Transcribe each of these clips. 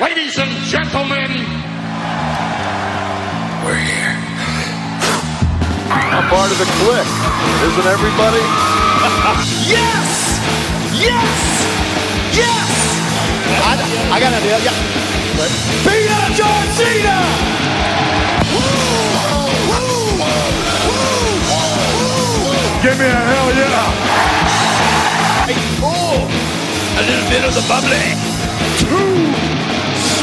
Ladies and gentlemen, we're here. I'm part of the clique, isn't everybody? Yes! Yes! Yes! I, I got an idea. Yeah. Up John Cena! Give me a hell yeah! Oh, a little bit of the bubbly.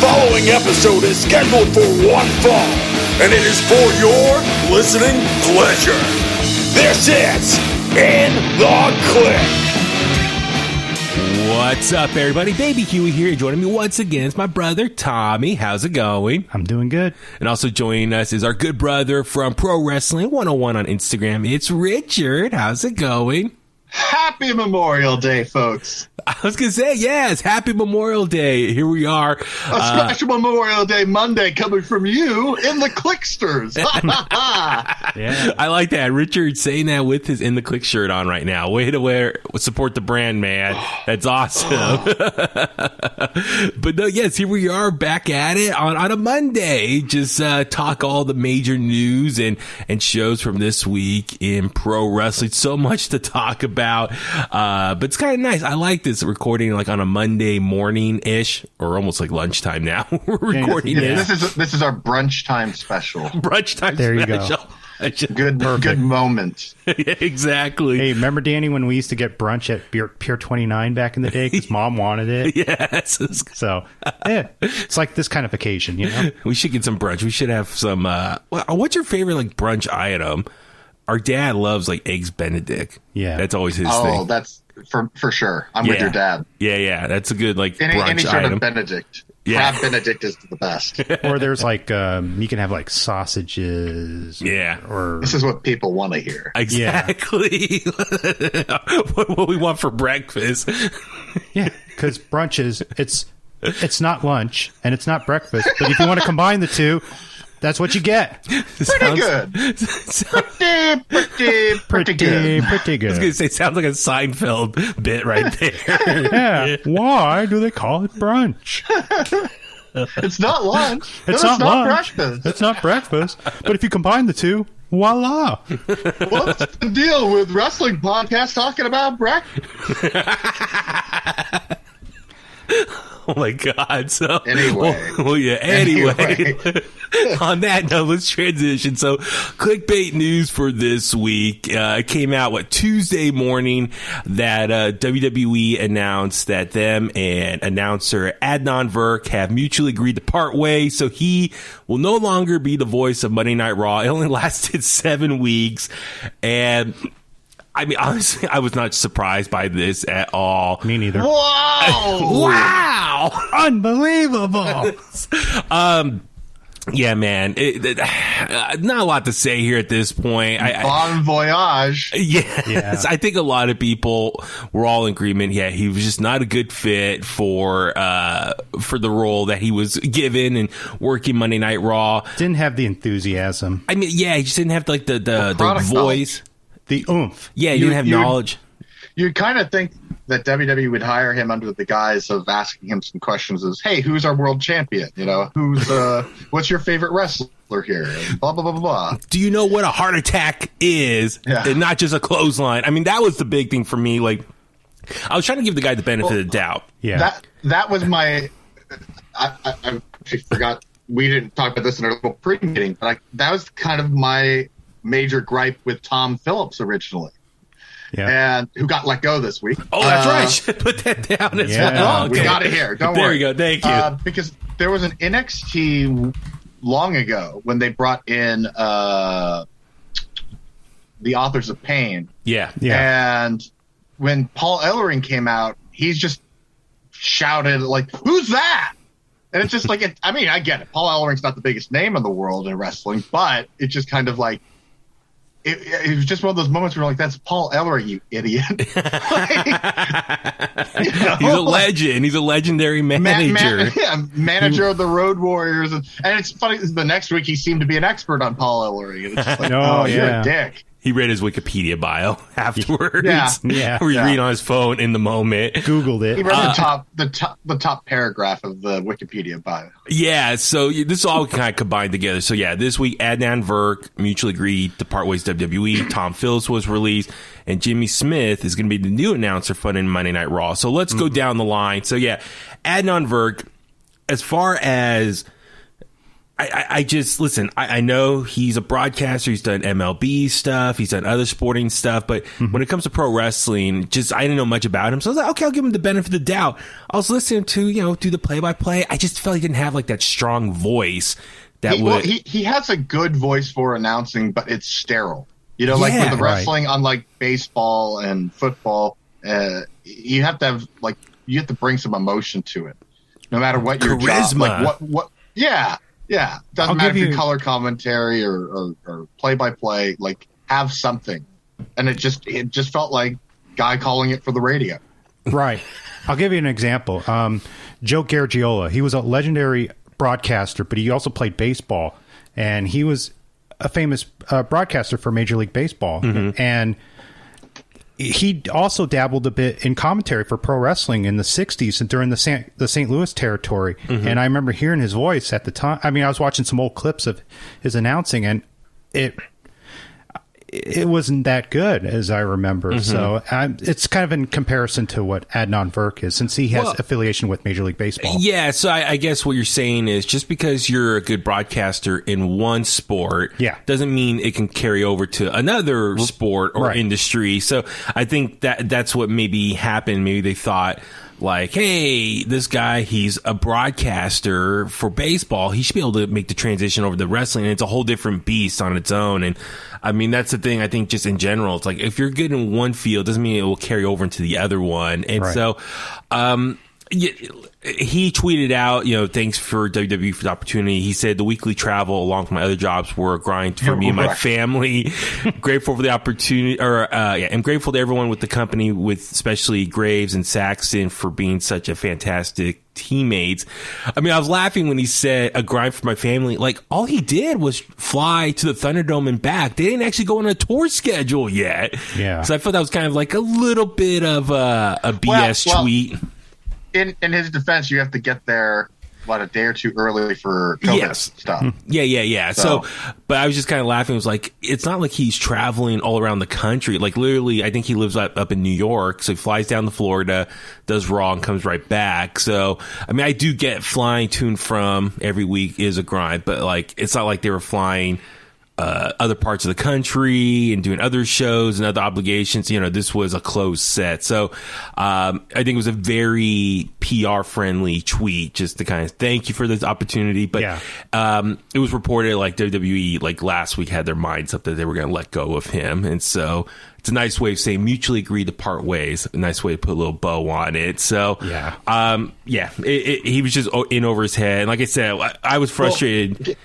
following episode is scheduled for one fall, and it is for your listening pleasure. This is In the Click. What's up, everybody? Baby Huey here. Joining me once again is my brother Tommy. How's it going? I'm doing good. And also joining us is our good brother from Pro Wrestling 101 on Instagram. It's Richard. How's it going? Happy Memorial Day, folks. I was gonna say yes. Happy Memorial Day. Here we are. A Uh, special Memorial Day Monday coming from you in the Clicksters. Yeah. I like that. Richard saying that with his in the click shirt on right now. Way to wear support the brand, man. That's awesome. but no, yes, here we are back at it on, on a Monday. Just uh, talk all the major news and and shows from this week in pro wrestling. So much to talk about. Uh, but it's kind of nice. I like this recording like on a Monday morning ish or almost like lunchtime now. We're recording yeah. this This is this is our brunch time special. brunch time There you go. special. I just- Good good moment. exactly. Hey, remember Danny when we used to get brunch at Pier, Pier 29 back in the day because mom wanted it? Yes. So, yeah, it's like this kind of occasion, you know? We should get some brunch. We should have some. Uh, what's your favorite like brunch item? Our dad loves like eggs Benedict. Yeah. that's always his Oh, thing. that's for for sure. I'm with your dad. Yeah, yeah, that's a good like Any, brunch any sort item. of Benedict. Yeah. Crab Benedict is the best. Or there's like, um, you can have like sausages. Yeah. Or, This is what people want to hear. exactly. what, what we want for breakfast. yeah, because brunch is, it's, it's not lunch and it's not breakfast. But if you want to combine the two, that's what you get. Pretty good. Pretty pretty pretty good. Pretty I was gonna say sounds like a Seinfeld bit right there. Yeah. Why do they call it brunch? It's not lunch. It's No, not lunch. breakfast. It's not breakfast. But if you combine the two, voila. What's the deal with wrestling podcasts talking about breakfast? oh my god! So Anyway. well, well, yeah. Anyway, Anyway. on that note, let's transition. So, clickbait news for this week uh, came out what Tuesday morning that uh, WWE announced that them and announcer Adnan Virk have mutually agreed to part ways. So he will no longer be the voice of Monday Night Raw. It only lasted seven weeks, and. I mean, honestly, I was not surprised by this at all. Me neither. Whoa! Wow! Unbelievable. Um, yeah, man, it, it- uh, not a lot to say here at this point. I, I, Bon voyage. yes, Yeah. I think a lot of people were all in agreement. Yeah, he was just not a good fit for uh for the role that he was given and working Monday Night Raw. Didn't have the enthusiasm, I mean, yeah, he just didn't have like the the, the product voice. The oomph. Yeah, he You- have you- knowledge. You'd kind of think that WWE would hire him under the guise of asking him some questions as, hey, who's our world champion? You know, who's, uh, what's your favorite wrestler here? And blah, blah, blah, blah, blah. Do you know what a Hart Attack is, Yeah. and not just a clothesline? I mean, that was the big thing for me. Like, I was trying to give the guy the benefit of the doubt. Yeah. That, that was my, I, I, I forgot, we didn't talk about this in our little pre-meeting, but I, that was kind of my major gripe with Tom Phillips originally. yeah. And who got let go this week? Oh, that's Uh, right. Should put that down as yeah. well. Oh, we got it here. Don't there worry. we go. Thank you. Uh, because there was an NXT long ago when they brought in uh, the authors of Pain, yeah. yeah. and when Paul Ellering came out, he's just shouted like, "Who's that?" and it's just like it, I mean, I get it. Paul Ellering's not the biggest name in the world in wrestling, but it's just kind of like it, it was just one of those moments where you're like, "That's Paul Ellering, you idiot." You know? He's a legend. He's a legendary Ma- manager. ma- yeah, manager of the Road Warriors, and, and it's funny. The next week, he seemed to be an expert on Paul Ellery. it's just like, Oh, "Oh, you're a dick." He read his Wikipedia bio afterwards. Yeah. Yeah. Where he's Yeah. reading on his phone in the moment. Googled it. He read Uh, the top, the top, the top paragraph of the Wikipedia bio. Yeah, so this all kind of combined together. So yeah, this week Adnan Virk mutually agreed to part ways with WWE. Tom Phillips was released, and Jimmy Smith is going to be the new announcer for Monday Night Raw. So let's go down the line. So yeah, Adnan Virk, as far as I, I, I just listen. I, I know he's a broadcaster. He's done MLB stuff. He's done other sporting stuff. But when it comes to pro wrestling, just I didn't know much about him. So I was like, okay, I'll give him the benefit of the doubt. I was listening to you know do the play by play. I just felt he didn't have like that strong voice that He, would. well, he he has a good voice for announcing, but it's sterile. You know, like Yeah, with the right. wrestling, unlike baseball and football, uh, you have to have like you have to bring some emotion to it, no matter what your job. Charisma. Like what what? Yeah, yeah. Doesn't I'll matter give if you you- color commentary or or, or play by play. Like have something, and it just it just felt like guy calling it for the radio. Right. I'll give you an example. Um, Joe Garagiola, he was a legendary broadcaster, but he also played baseball, and he was a famous uh, broadcaster for Major League Baseball, and he also dabbled a bit in commentary for pro wrestling in the 60s and during the San, the St. Louis territory. Mm-hmm. And I remember hearing his voice at the time. I mean, I was watching some old clips of his announcing and it it wasn't that good as I remember. So um, it's kind of in comparison to what Adnan Virk is, since he has Well- affiliation with Major League Baseball. Yeah, so I, I guess what you're saying is just because you're a good broadcaster in one sport, Yeah. doesn't mean it can carry over to another sport or Right. industry. So I think that that's what maybe happened. Maybe they thought like, hey, this guy, he's a broadcaster for baseball. He should be able to make the transition over to wrestling. And it's a whole different beast on its own. And I mean, that's the thing. I think just in general, it's like if you're good in one field, doesn't mean it will carry over into the other one. And Right. so, um, yeah, he tweeted out, you know, thanks for WWE for the opportunity. He said the weekly travel along with my other jobs were a grind for me and my family. grateful for the opportunity, or uh, yeah, I'm grateful to everyone with the company, with especially Graves and Saxton for being such a fantastic teammates. I mean, I was laughing when he said a grind for my family. Like all he did was fly to the Thunderdome and back. They didn't actually go on a tour schedule yet. Yeah. So I thought that was kind of like a little bit of a, a BS well, tweet. In in his defense, you have to get there what a day or two early for COVID Yes. stuff. Hmm. Yeah, yeah, yeah. So, So- but I was just kind of laughing. It was like, it's not like he's traveling all around the country. Like literally, I think he lives up, up in New York. So he flies down to Florida, does Raw and comes right back. So, I mean, I do get flying to and from every week is a grind, but like, it's not like they were flying, uh, other parts of the country and doing other shows and other obligations. You know, this was a closed set. So, um, I think it was a very PR friendly tweet just to kind of thank you for this opportunity. But, Yeah. um, it was reported like WWE like last week had their minds up that they were going to let go of him, and so it's a nice way of saying mutually agreed to part ways. A nice way to put a little bow on it. So Yeah. um, yeah, it, it, he was just in over his head. And like I said, I, I was frustrated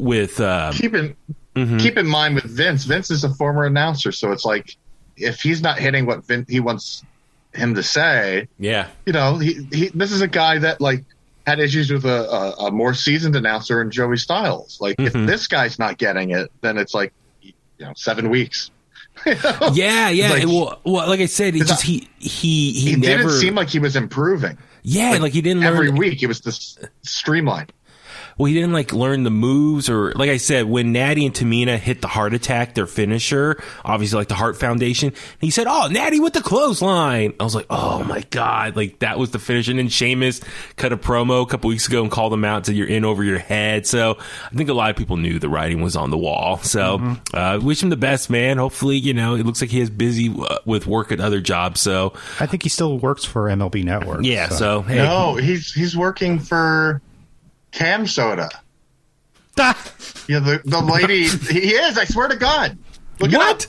with. Um, keep in Mm-hmm. keep in mind with Vince. Vince is a former announcer, so it's like if he's not hitting what Vin, he wants him to say, yeah, you know, he, he this is a guy that like had issues with a, a, a more seasoned announcer in Joey Styles. Like Mm-hmm. if this guy's not getting it, then it's like you know seven weeks. yeah, yeah. Like- well, well, like I said, Is just he he he, He never. didn't seem like he was improving. yeah, like, he didn't Every learn. week it was this streamline. Well, he didn't like learn the moves or like I said, when Natty and Tamina hit the Hart Attack, their finisher, obviously like the Hart Foundation, he said, Oh, Natty with the clothesline. I was like, Oh my God. Like that was the finish. And then Sheamus cut a promo a couple weeks ago and called him out, said you're in over your head. So I think a lot of people knew the writing was on the wall. So, uh, wish him the best, man. Hopefully, you know, it looks like he is busy uh, with work at other jobs. So I think he still works for MLB Network. yeah. So, hey, No, he's he's working for Cam Soda. Yeah, the, the lady he is. I swear to God. Look what?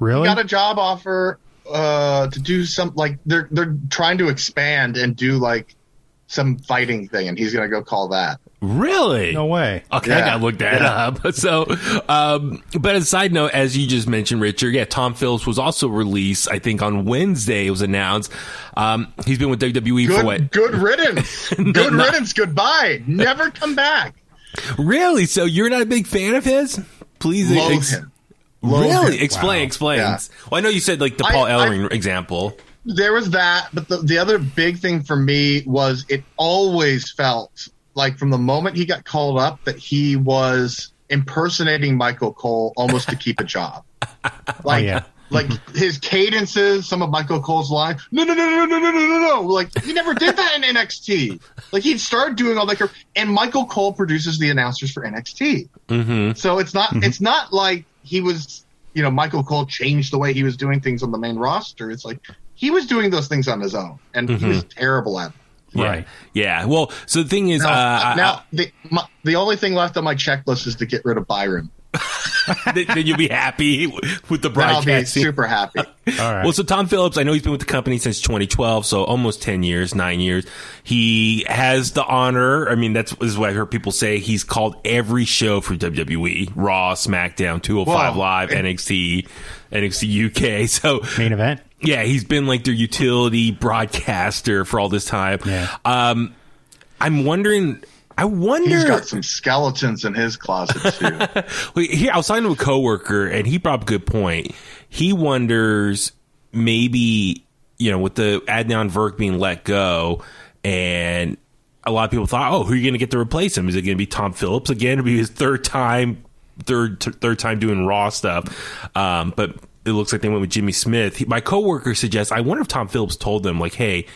Really? He got a job offer uh, to do some like they're they're trying to expand and do like some fighting thing, and he's going to go call that. Really? No way. Okay, I Yeah. gotta look that Yeah. up. So, um, but as a side note, as you just mentioned, Richard, yeah, Tom Phillips was also released. I think on Wednesday it was announced. Um, he's been with WWE for what? good riddance. good No. riddance. Goodbye. Never come back. Really? So you're not a big fan of his? Please, Loathe ex- him. Loathe really him. explain. Wow. Explain. Yeah. Well, I know you said like the Paul I- Ellering example. There was that, but the, the other big thing for me was it always felt like from the moment he got called up that he was impersonating Michael Cole almost to keep a job. Like, yeah. like his cadences, some of Michael Cole's lines. No, no, no, no, no, no, no, no, no. Like he never did that in NXT. Like he'd started doing all that, and Michael Cole produces the announcers for NXT. Mm-hmm. So it's not it's not like he was you know Michael Cole changed the way he was doing things on the main roster. It's like he was doing those things on his own, and he was terrible at. it. Yeah. Right. Yeah. Well, so the thing is, Now, uh, I- now the my, the only thing left on my checklist is to get rid of Byron. then, then you'll be happy with the Then I'll be super happy. All right. Well, so Tom Phillips, I know he's been with the company since 2012, so almost 10 years, nine years. He has the honor. I mean, that's is what I heard people say. He's called every show for WWE: Raw, SmackDown, 205 Wow. Live, NXT, NXT UK. So Main event. Yeah, he's been like their utility broadcaster for all this time. Yeah. Um, I'm wondering. I wonder. He's got some skeletons in his closet too. Wait, here, I was talking to a coworker, and he brought up a good point. He wonders maybe you know with the Adnan Virk being let go, and a lot of people thought, oh, who are you going to get to replace him? Is it going to be Tom Phillips again? It'll be his third time, third t- third time doing Raw stuff. Um, but it looks like they went with Jimmy Smith. He, my coworker suggests, I wonder if Tom Phillips told them like, hey.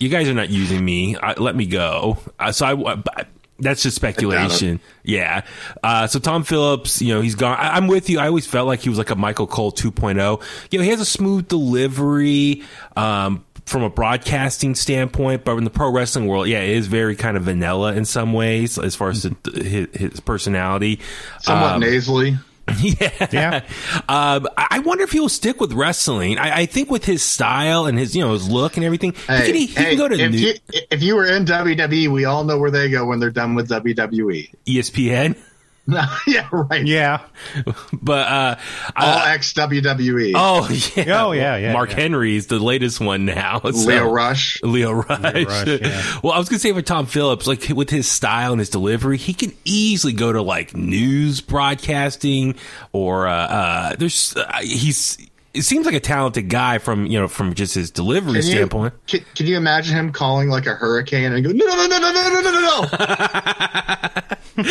You guys are not using me. I, let me go. Uh, so I, I- that's just speculation. Yeah. Uh, so Tom Phillips, you know, he's gone. I, I'm with you. I always felt like he was like a Michael Cole 2.0. You know, he has a smooth delivery um, from a broadcasting standpoint, but in the pro wrestling world, yeah, it is very kind of vanilla in some ways as far as the, his, his personality. Somewhat Um, nasally. yeah. Yeah. Um, I I wonder if he'll stick with wrestling. I, I think with his style and his, you know, his look and everything, he can, he, hey, can go to if, new, you, if you were in WWE, we all know where they go when they're done with. WWE. ESPN. yeah, right. Yeah. But uh, All uh, ex WWE. oh yeah, Oh, yeah, yeah, Mark yeah. Henry's the latest one now. so- Lio Rush. Lio Rush. Rush, yeah. Well, I was gonna say for Tom Phillips, like with his style and his delivery, he can easily go to like news broadcasting or uh, uh there's uh, he's. It seems like a talented guy from you know from just his delivery Can you, standpoint. can, can you imagine him calling like a hurricane and go, no, no, no, no, no, no, no, no, no.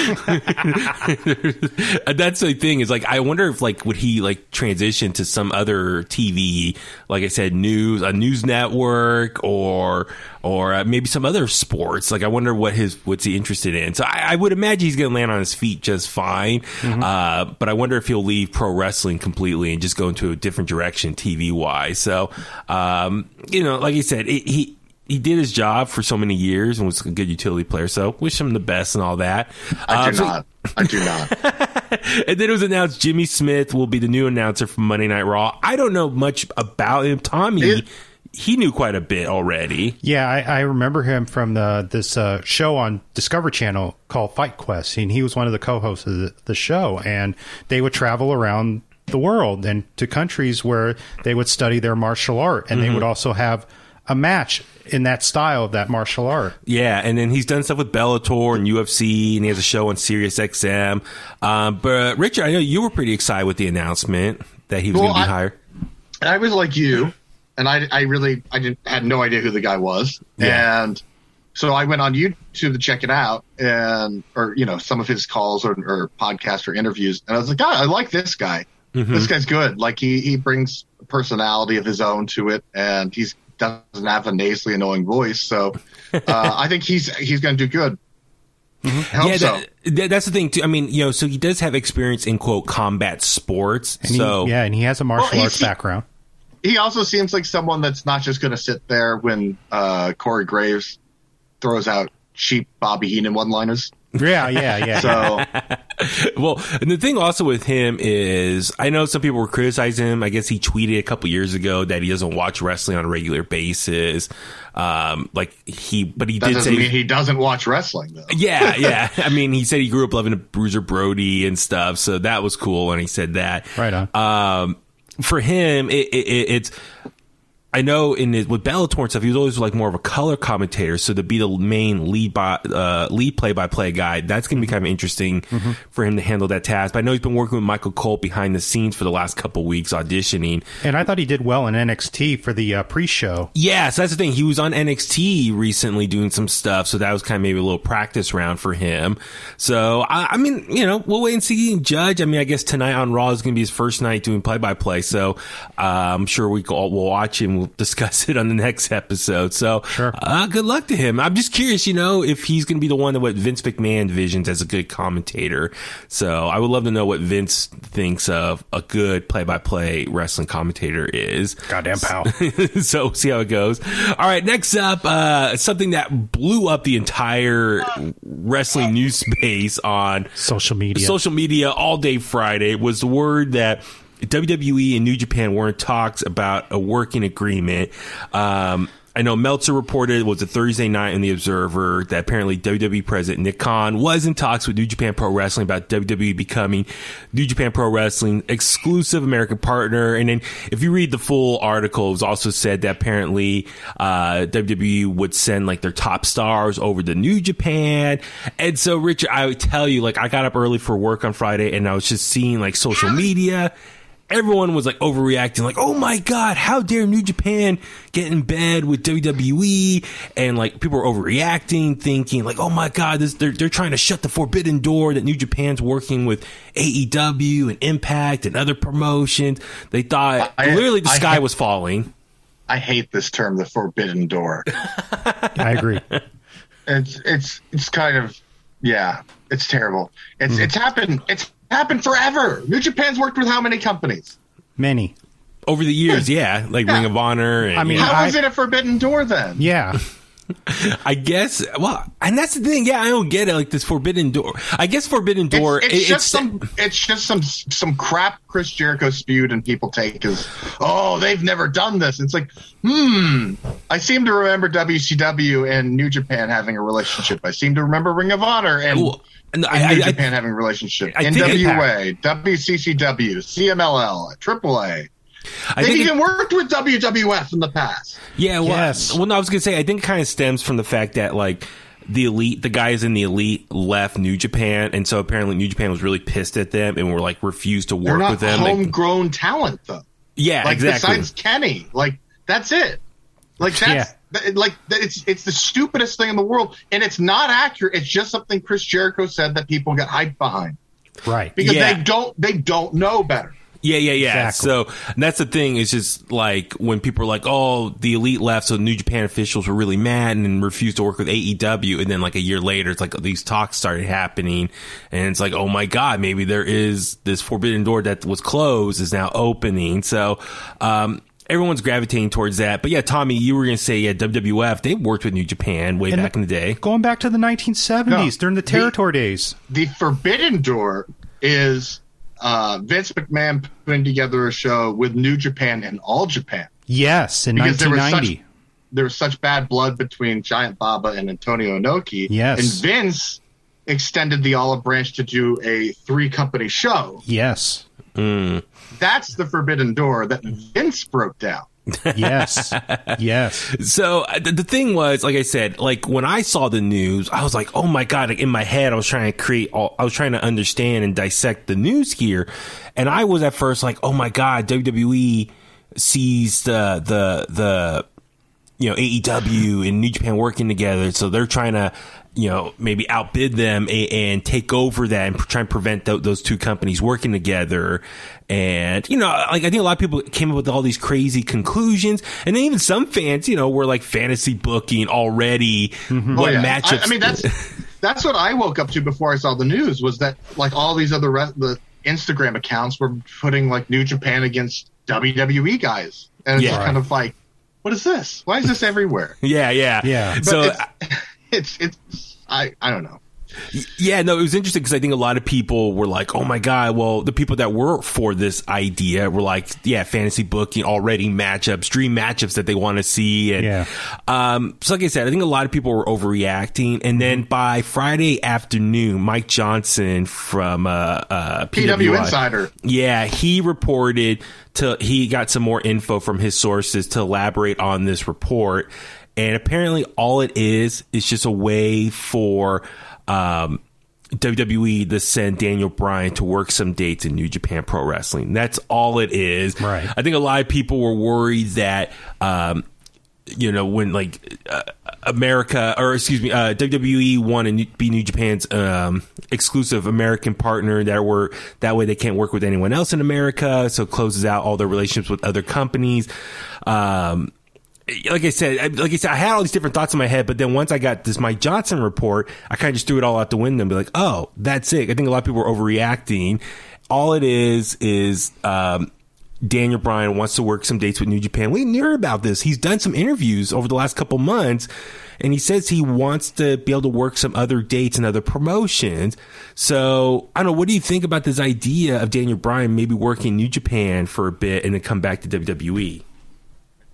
That's the thing is like I wonder if like would he like transition to some other TV like I said news a news network or or uh, maybe some other sports like I wonder what his what's he interested in so I, I would imagine he's gonna land on his feet just fine uh, but I wonder if he'll leave pro wrestling completely and just go into a different direction TV wise so um, you know like I said it, he he did his job for so many years and was a good utility player so wish him the best and all that I do so- not. I do not. and then it was announced Jimmy Smith will be the new announcer for Monday Night Raw. I don't know much about him. Tommy, Yeah. he knew quite a bit already. Yeah, I, I remember him from the this uh, show on Discovery Channel called Fight Quest, and he was one of the co-hosts of the, the show. And they would travel around the world and to countries where they would study their martial art, and they would also have a match in that style of that martial art. Yeah, and then he's done stuff with Bellator and UFC, and he has a show on Sirius XM. Um, but Richard, I know you were pretty excited with the announcement that he was Well, going to be hired. And I was like you, and I, I really, I didn't, had no idea who the guy was. Yeah. And so I went on YouTube to check it out and, or, you know, some of his calls or, or podcasts or interviews. And I was like, God, I like this guy. Mm-hmm. This guy's good. Like he, he brings personality of his own to it and he's doesn't have a nasally annoying voice. So, uh, I think he's, he's going to do good. I hope Mm-hmm. Yeah, so. that, that- that's the thing too. I mean, you know, so he does have experience in quote combat sports. And he- so yeah, and he has a martial Well, arts he's- background. he also seems like someone that's not just going to sit there when uh, Corey Graves throws out cheap Bobby Heenan one-liners. Yeah, yeah, yeah. So well, and the thing also with him is, I know some people were criticizing him. I guess he tweeted a couple years ago that he doesn't watch wrestling on a regular basis. Um, like he, but he That did doesn't say, mean he doesn't watch wrestling though. yeah, yeah. I mean, he said he grew up loving a Bruiser Brody and stuff, so that was cool. when he said that. Right on. Um, for him, it, it, it, it's. I know in his, with Bellator and stuff, he was always like more of a color commentator. So to be the main lead by uh, lead play by play guy, that's going to be kind of interesting for him to handle that task. But I know he's been working with Michael Cole behind the scenes for the last couple weeks, auditioning. And I thought he did well in NXT for the uh, pre-show. Yeah, so that's the thing. He was on NXT recently doing some stuff, so that was kind of maybe a little practice round for him. So I, I mean, you know, we'll wait and see judge. I mean, I guess tonight on Raw is going to be his first night doing play by play, so uh, I'm sure we will we'll watch him. We'll discuss it on the next episode. So Sure. uh, good luck to him. I'm just curious, you know, if he's going to be the one that what Vince McMahon visions as a good commentator. So I would love to know what Vince thinks of a good play by play wrestling commentator is. Goddamn pal. so we'll see how it goes. All right, next up, uh, something that blew up the entire wrestling news space on Social media. social media all day Friday was the word that WWE and New Japan were in talks about a working agreement. Um, I know Meltzer reported it was a Thursday night in the Observer that apparently WWE president Nick Khan was in talks with New Japan Pro Wrestling about WWE becoming New Japan Pro Wrestling exclusive American partner. And then if you read the full article, it was also said that apparently uh, WWE would send like their top stars over to New Japan. And so, Richard, I would tell you, like, I got up early for work on Friday and I was just seeing like social media everyone was like overreacting, like, oh my God, how dare New Japan get in bed with WWE? And like people were overreacting, thinking, like, oh my God, this, they're, they're trying to shut the forbidden door that New Japan's working with AEW and Impact and other promotions. They thought I- literally the I sky have- was falling. I hate this term, the forbidden door. I agree. it's it's it's kind of yeah, it's terrible. It's mm-hmm. it's happened. It's happened forever. New Japan's worked with how many companies? Many. Over the years, yeah, like Yeah. Ring of Honor. And, I mean, you know, How I- is it a forbidden door then? Yeah. I guess, well, and that's the thing. Yeah, I don't get it. Like this Forbidden Door. I guess Forbidden Door. It's, it's it- just some it's just some some crap Chris Jericho spewed and people take as oh they've never done this. It's like hmm. I seem to remember WCW and New Japan having a relationship. I seem to remember Ring of Honor and, Well, and and I- New I- I- Japan having a relationship. I NWA, WCCW, CMLL, AAA. I They've think it- even worked with WWF in the past. Yeah, well, Yes. well, no, I was gonna say I think it kind of stems from the fact that like the elite, the guys in the elite left New Japan, and so apparently New Japan was really pissed at them and were like refused to work not with them. Like, homegrown talent though. yeah, Like exactly. besides Kenny, like that's it. Like that's that- like that- it's it's the stupidest thing in the world, and it's not accurate. It's just something Chris Jericho said that people get hyped behind Right. because Yeah. they don't they don't know better. Yeah, yeah, yeah. Exactly. So and that's the thing. It's just like when people are like, "Oh, the elite left," so New Japan officials were really mad and refused to work with AEW. And then like a year later, it's like these talks started happening, and it's like, "Oh my god, maybe there is this forbidden door that was closed is now opening." So. um Everyone's gravitating towards that, but yeah, Tommy, you were gonna say yeah, WWF they worked with New Japan way And back in the day. Going back to the 1970s No. during the territory days. The Forbidden Door is uh, Vince McMahon putting together a show with New Japan and All Japan. Yes, in Because there was 1990. There was such bad blood between Giant Baba and Antonio Inoki. Yes. and Vince extended the olive branch to do a three company show. yes. That's the forbidden door that Vince broke down. Yes. yes. So uh, the, the thing was, like I said, like when I saw the news, I was like, oh my god! Like in my head, I was trying to create, all, I was trying to understand and dissect the news here, and I was at first like, oh my god, WWE sees the the the you know AEW and New Japan working together, so they're trying to you know maybe outbid them and, and take over that and try and prevent th- those two companies working together. And you know, like I think a lot of people came up with all these crazy conclusions, and then even some fans, you know, were like fantasy booking already mm-hmm. what Oh, yeah. matchups. I, I mean, that's that's what I woke up to before I saw the news was that like all these other re- the Instagram accounts were putting like New Japan against WWE guys, and it's Yeah. just kind of like, what is this? Why is this everywhere? yeah, yeah, Yeah. But So it's, it's it's I I don't know. Yeah, no, it was interesting because I think a lot of people were like, "Oh my god!" Well, the people that were for this idea were like, "Yeah, fantasy booking already matchups, dream matchups that they want to see." And Yeah. um, so, like I said, I think a lot of people were overreacting. And then by Friday afternoon, Mike Johnson from uh, uh, PW PWI Insider. yeah, he reported to he got some more info from his sources to elaborate on this report, and apparently all it is is just a way for um, WWE to send Daniel Bryan to work some dates in New Japan Pro Wrestling. That's all it is. Right. I think a lot of people were worried that. Um, you know when like uh, America or excuse me uh, WWE want to be New Japan's um, exclusive American partner that were that way they can't work with anyone else in America so it closes out all their relationships with other companies um, like I said, like I said, I had all these different thoughts in my head, but then once I got this Mike Johnson report, I kind of just threw it all out the window and be like, oh, that's it. I think a lot of people are overreacting. All it is is um, Daniel Bryan wants to work some dates with New Japan. We hear about this. He's done some interviews over the last couple months, and he says he wants to be able to work some other dates and other promotions. So I don't know. What do you think about this idea of Daniel Bryan maybe working in New Japan for a bit and then come back to WWE?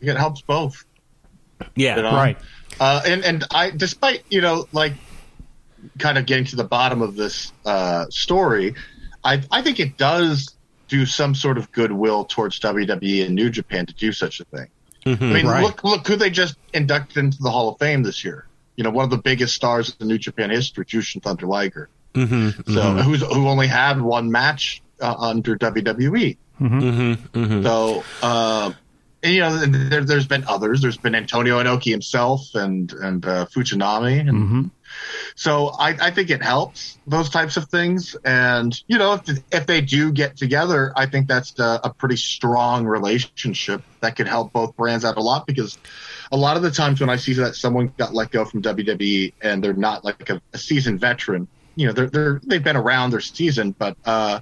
It helps both. Yeah, you know? Right. Uh, and and I, despite you know, like, kind of getting to the bottom of this uh, story, I I think it does do some sort of goodwill towards WWE and New Japan to do such a thing. I mean, Right. look look who they just inducted into the Hall of Fame this year. You know, one of the biggest stars in New Japan history, Jushin Thunder Liger. Mm-hmm, So who's who only had one match uh, under WWE. mm-hmm. So, uh, and, you know, there, there's been others. There's been Antonio Inoki himself and and uh, Fujinami, and so I, I think it helps those types of things. And you know, if if they do get together, I think that's a, a pretty strong relationship that could help both brands out a lot because a lot of the times when I see that someone got let go from WWE and they're not like a, a seasoned veteran, you know, they're they're they've been around their season, but uh,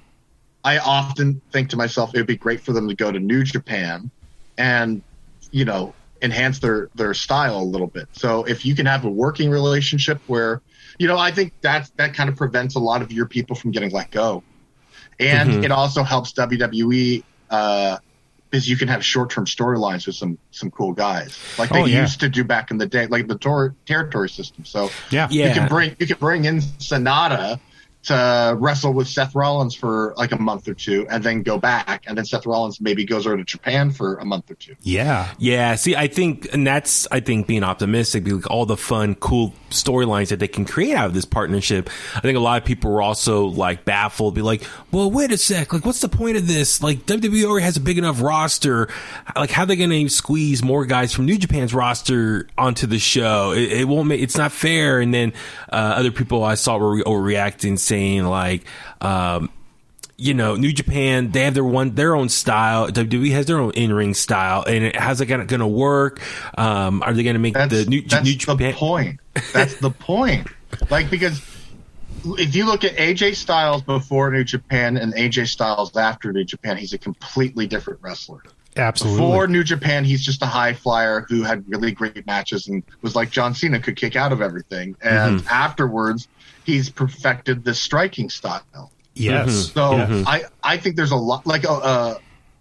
I often think to myself, it would be great for them to go to New Japan and, you know, enhance their, their style a little bit. So if you can have a working relationship where, you know, I think that's, that kind of prevents a lot of your people from getting let go. And it also helps WWE, uh, because you can have short-term storylines with some some cool guys, like they Oh, yeah. used to do back in the day, like the tor- territory system. So Yeah. Yeah. you can bring you can bring in Sanada to wrestle with Seth Rollins for like a month or two, and then go back, and then Seth Rollins maybe goes over to Japan for a month or two. Yeah. Yeah, see, I think, and that's, I think, being optimistic, like all the fun, cool storylines that they can create out of this partnership. I think a lot of people were also like baffled, be like, well, wait a sec, like, what's the point of this? Like, WWE already has a big enough roster. Like, how are they going to squeeze more guys from New Japan's roster onto the show? It, it won't make, it's not fair. And then, uh, other people I saw were overreacting, saying, like, um, you know, New Japan, they have their one, their own style. WWE has their own in ring style, and it, how's it gonna, gonna work? Um, are they gonna make That's, the New, that's New the point. That's the point. Like because if you look at AJ Styles before New Japan and AJ Styles after New Japan, he's a completely different wrestler. Absolutely. Before New Japan, he's just a high flyer who had really great matches and was like John Cena, could kick out of everything. And Mm-hmm. afterwards, he's perfected this striking style. Yes. Mm-hmm. So Yeah. I, I think there's a lot like a, a,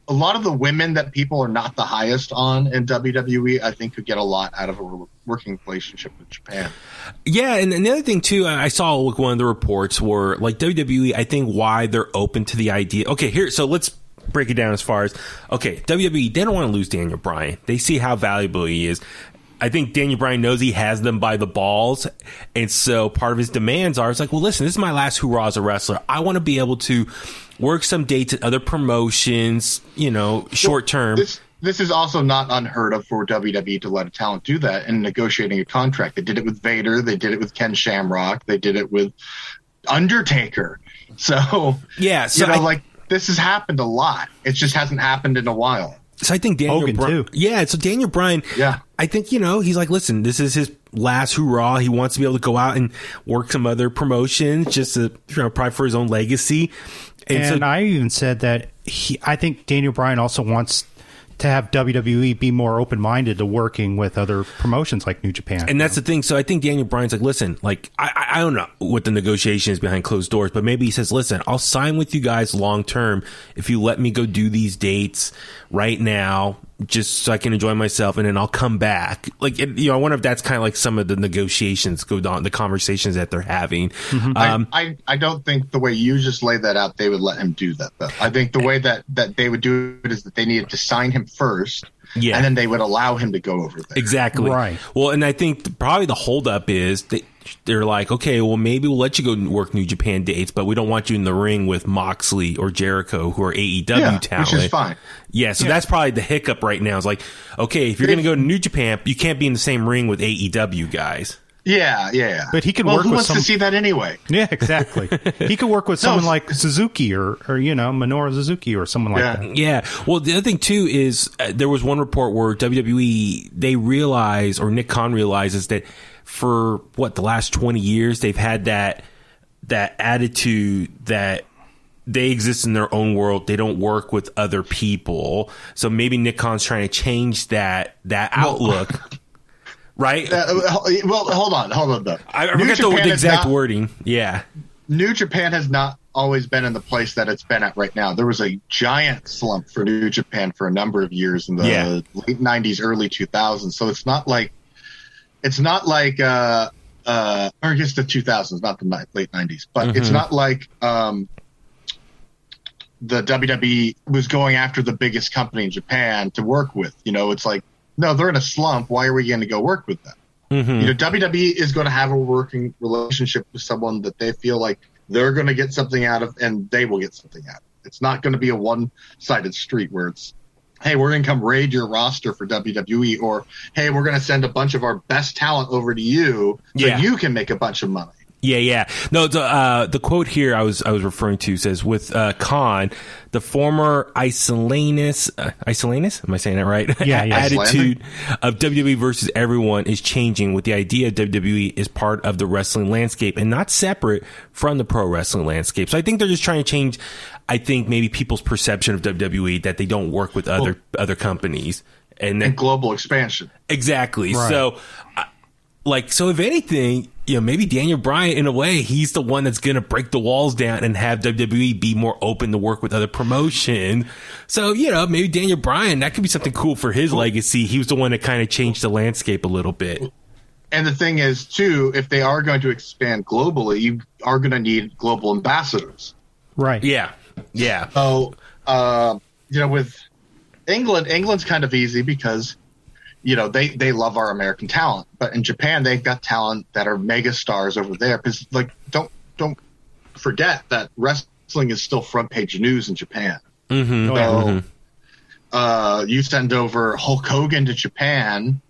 a lot of the women that people are not the highest on in WWE. I think could get a lot out of a working relationship with Japan. Yeah, and the other thing too, I I saw like one of the reports were like WWE. I think why they're open to the idea. Okay, here, so let's break it down as far as okay, WWE. They don't want to lose Daniel Bryan. They see how valuable he is. I think Daniel Bryan knows he has them by the balls, and so part of his demands are it's like, well, listen, this is my last hurrah as a wrestler. I want to be able to work some dates at other promotions, you know, short term. This this is also not unheard of for WWE to let a talent do that in negotiating a contract. They did it with Vader. They did it with Ken Shamrock. They did it with Undertaker. So Yeah, so you know, I- like this has happened a lot. It just hasn't happened in a while. So I think Daniel Hogan, Bryan, too. yeah. So Daniel Bryan, Yeah. I think you know he's like, listen, this is his last hurrah. He wants to be able to go out and work some other promotions, just to you know, probably for his own legacy. And, And so, I even said that he, I think Daniel Bryan also wants to have WWE be more open minded to working with other promotions like New Japan. And that's the thing. So I think Daniel Bryan's like, listen, like I, I I don't know what the negotiation is behind closed doors, but maybe he says, listen, I'll sign with you guys long term if you let me go do these dates right now, just so I can enjoy myself, and then I'll come back. Like it, you know, I wonder if that's kind of like some of the negotiations go on, the conversations that they're having. Um, I, I, I don't think the way you just laid that out, they would let him do that though. I think the way that, that they would do it is that they needed to sign him first, Yeah. and then they would allow him to go over there. Exactly. Right. Well, and I think th- probably the holdup is they, they're like, okay, well, maybe we'll let you go work New Japan dates, but we don't want you in the ring with Moxley or Jericho, who are AEW Yeah, talent. which is fine. Yeah, so that's probably the hiccup right now. Is like, okay, if you're going to go to New Japan, you can't be in the same ring with AEW guys. Yeah, yeah, yeah. But he could well, work who with wants some- to see that anyway? yeah, exactly. he could work with someone No, like Suzuki or, or you know Minoru Suzuki or someone like Yeah. that. Yeah. Well, the other thing too is uh, there was one report where WWE they realize or Nick Khan realizes that for what the last 20 years they've had that that attitude that they exist in their own world. They don't work with other people. So maybe Nick Khan's trying to change that that outlook. right? Uh, well, hold on, hold on though. I, forget the, the exact not- wording. Yeah. New Japan has not always been in the place that it's been at right now. There was a giant slump for New Japan for a number of years in the Yeah. late '90s, early 2000s. So it's not like it's not like uh, uh, or I guess the 2000s, not the late '90s, but it's not like um, the WWE was going after the biggest company in Japan to work with. You know, it's like no, they're in a slump. Why are we going to go work with them? Mm-hmm. You know, WWE is going to have a working relationship with someone that they feel like they're going to get something out of, and they will get something out. of. It's not going to be a one-sided street where it's, hey, we're going to come raid your roster for WWE, or hey, we're going to send a bunch of our best talent over to you so Yeah. you can make a bunch of money. Yeah, yeah. No, the uh, the quote here I was I was referring to says with uh, Khan, the former Isolanus, uh, Isolanus, am I saying that right? Yeah, yeah. Attitude of WWE versus everyone is changing. With the idea WWE is part of the wrestling landscape and not separate from the pro wrestling landscape. So I think they're just trying to change. I think maybe people's perception of WWE that they don't work with other other companies, and then And global expansion. Exactly. Right. So, I- like, so if anything, you know, maybe Daniel Bryan, in a way, he's the one that's going to break the walls down and have WWE be more open to work with other promotion. So, you know, maybe Daniel Bryan, that could be something cool for his legacy. He was the one that kind of changed the landscape a little bit. And the thing is, too, if they are going to expand globally, you are going to need global ambassadors. Right. Yeah. Yeah. So, uh, you know, with England, England's kind of easy because, you know, they, they love our American talent. But in Japan, they've got talent that are mega stars over there. Because, like, don't don't forget that wrestling is still front page news in Japan. Mm-hmm. So, uh, you send over Hulk Hogan to Japan,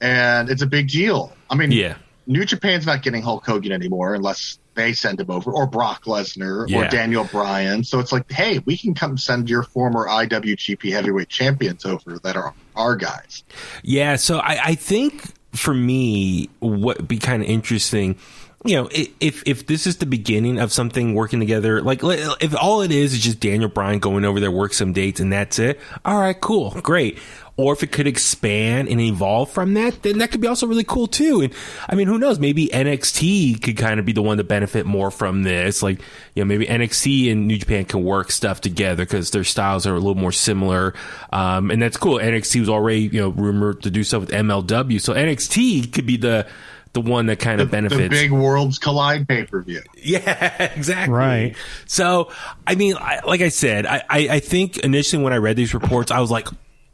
and it's a big deal. I mean, Yeah. New Japan's not getting Hulk Hogan anymore unless they send him over, or Brock Lesnar, Yeah. or Daniel Bryan. So it's like, hey, we can come send your former IWGP Heavyweight Champions over that are our guys. Yeah, so I, I think for me, what would be kind of interesting, you know, if if this is the beginning of something working together, like if all it is is just Daniel Bryan going over there, work some dates, and that's it. All right, cool, great. Or if it could expand and evolve from that, then that could be also really cool too. And I mean, who knows? Maybe NXT could kind of be the one to benefit more from this. Like, you know, maybe NXT and New Japan can work stuff together because their styles are a little more similar. Um, and that's cool. NXT was already, you know, rumored to do stuff with MLW. So NXT could be the, the one that kind of benefits. The big Worlds Collide pay per view. Yeah, exactly. Right. So, I mean, I, like I said, I, I, I think initially when I read these reports, I was like,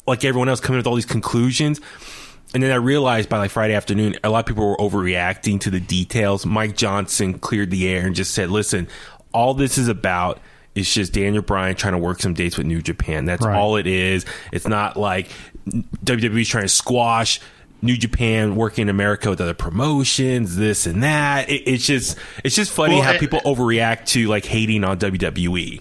like everyone else, coming with all these conclusions. And then I realized by like Friday afternoon, a lot of people were overreacting to the details. Mike Johnson cleared the air and just said, listen, all this is about is just Daniel Bryan trying to work some dates with New Japan. That's Right. all it is. It's not like WWE's trying to squash New Japan working in America with other promotions, this and that. It, it's just it's just funny Well, how I- people overreact to like hating on. WWE.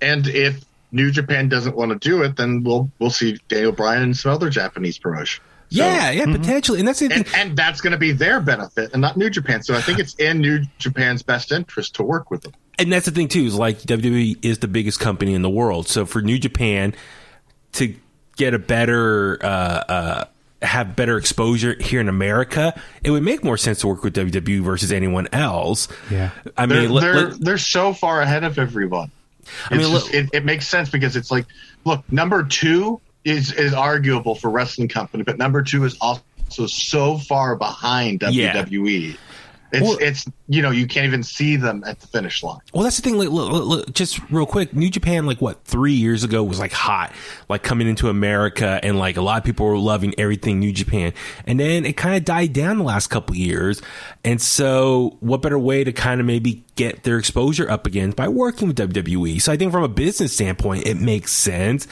And if New Japan doesn't want to do it, then we'll we'll see Daniel Bryan and some other Japanese promotion. So- yeah, yeah, potentially, and that's the thing. and, and that's going to be their benefit and not New Japan. So I think it's in New Japan's best interest to work with them. and that's the thing too is like WWE is the biggest company in the world. So for New Japan to get a better uh, uh, have better exposure here in America, it would make more sense to work with WWE versus anyone else. Yeah. I They're, mean, let- they're, let- they're so far ahead of everyone. I mean, just- look- it, it makes sense because it's like, look, number two is is arguable for wrestling company, but number two is also so far behind Yeah. It's Well- it's you know you can't even see them at the finish line. Well, that's the thing. Like, look, look, look, just real quick, New Japan, like what three years ago, was like hot, like coming into America, and like a lot of people were loving everything New Japan, and then it kind of died down the last couple years. And so, what better way to kind of maybe get their exposure up again by working with WWE? So I think from a business standpoint, it makes sense.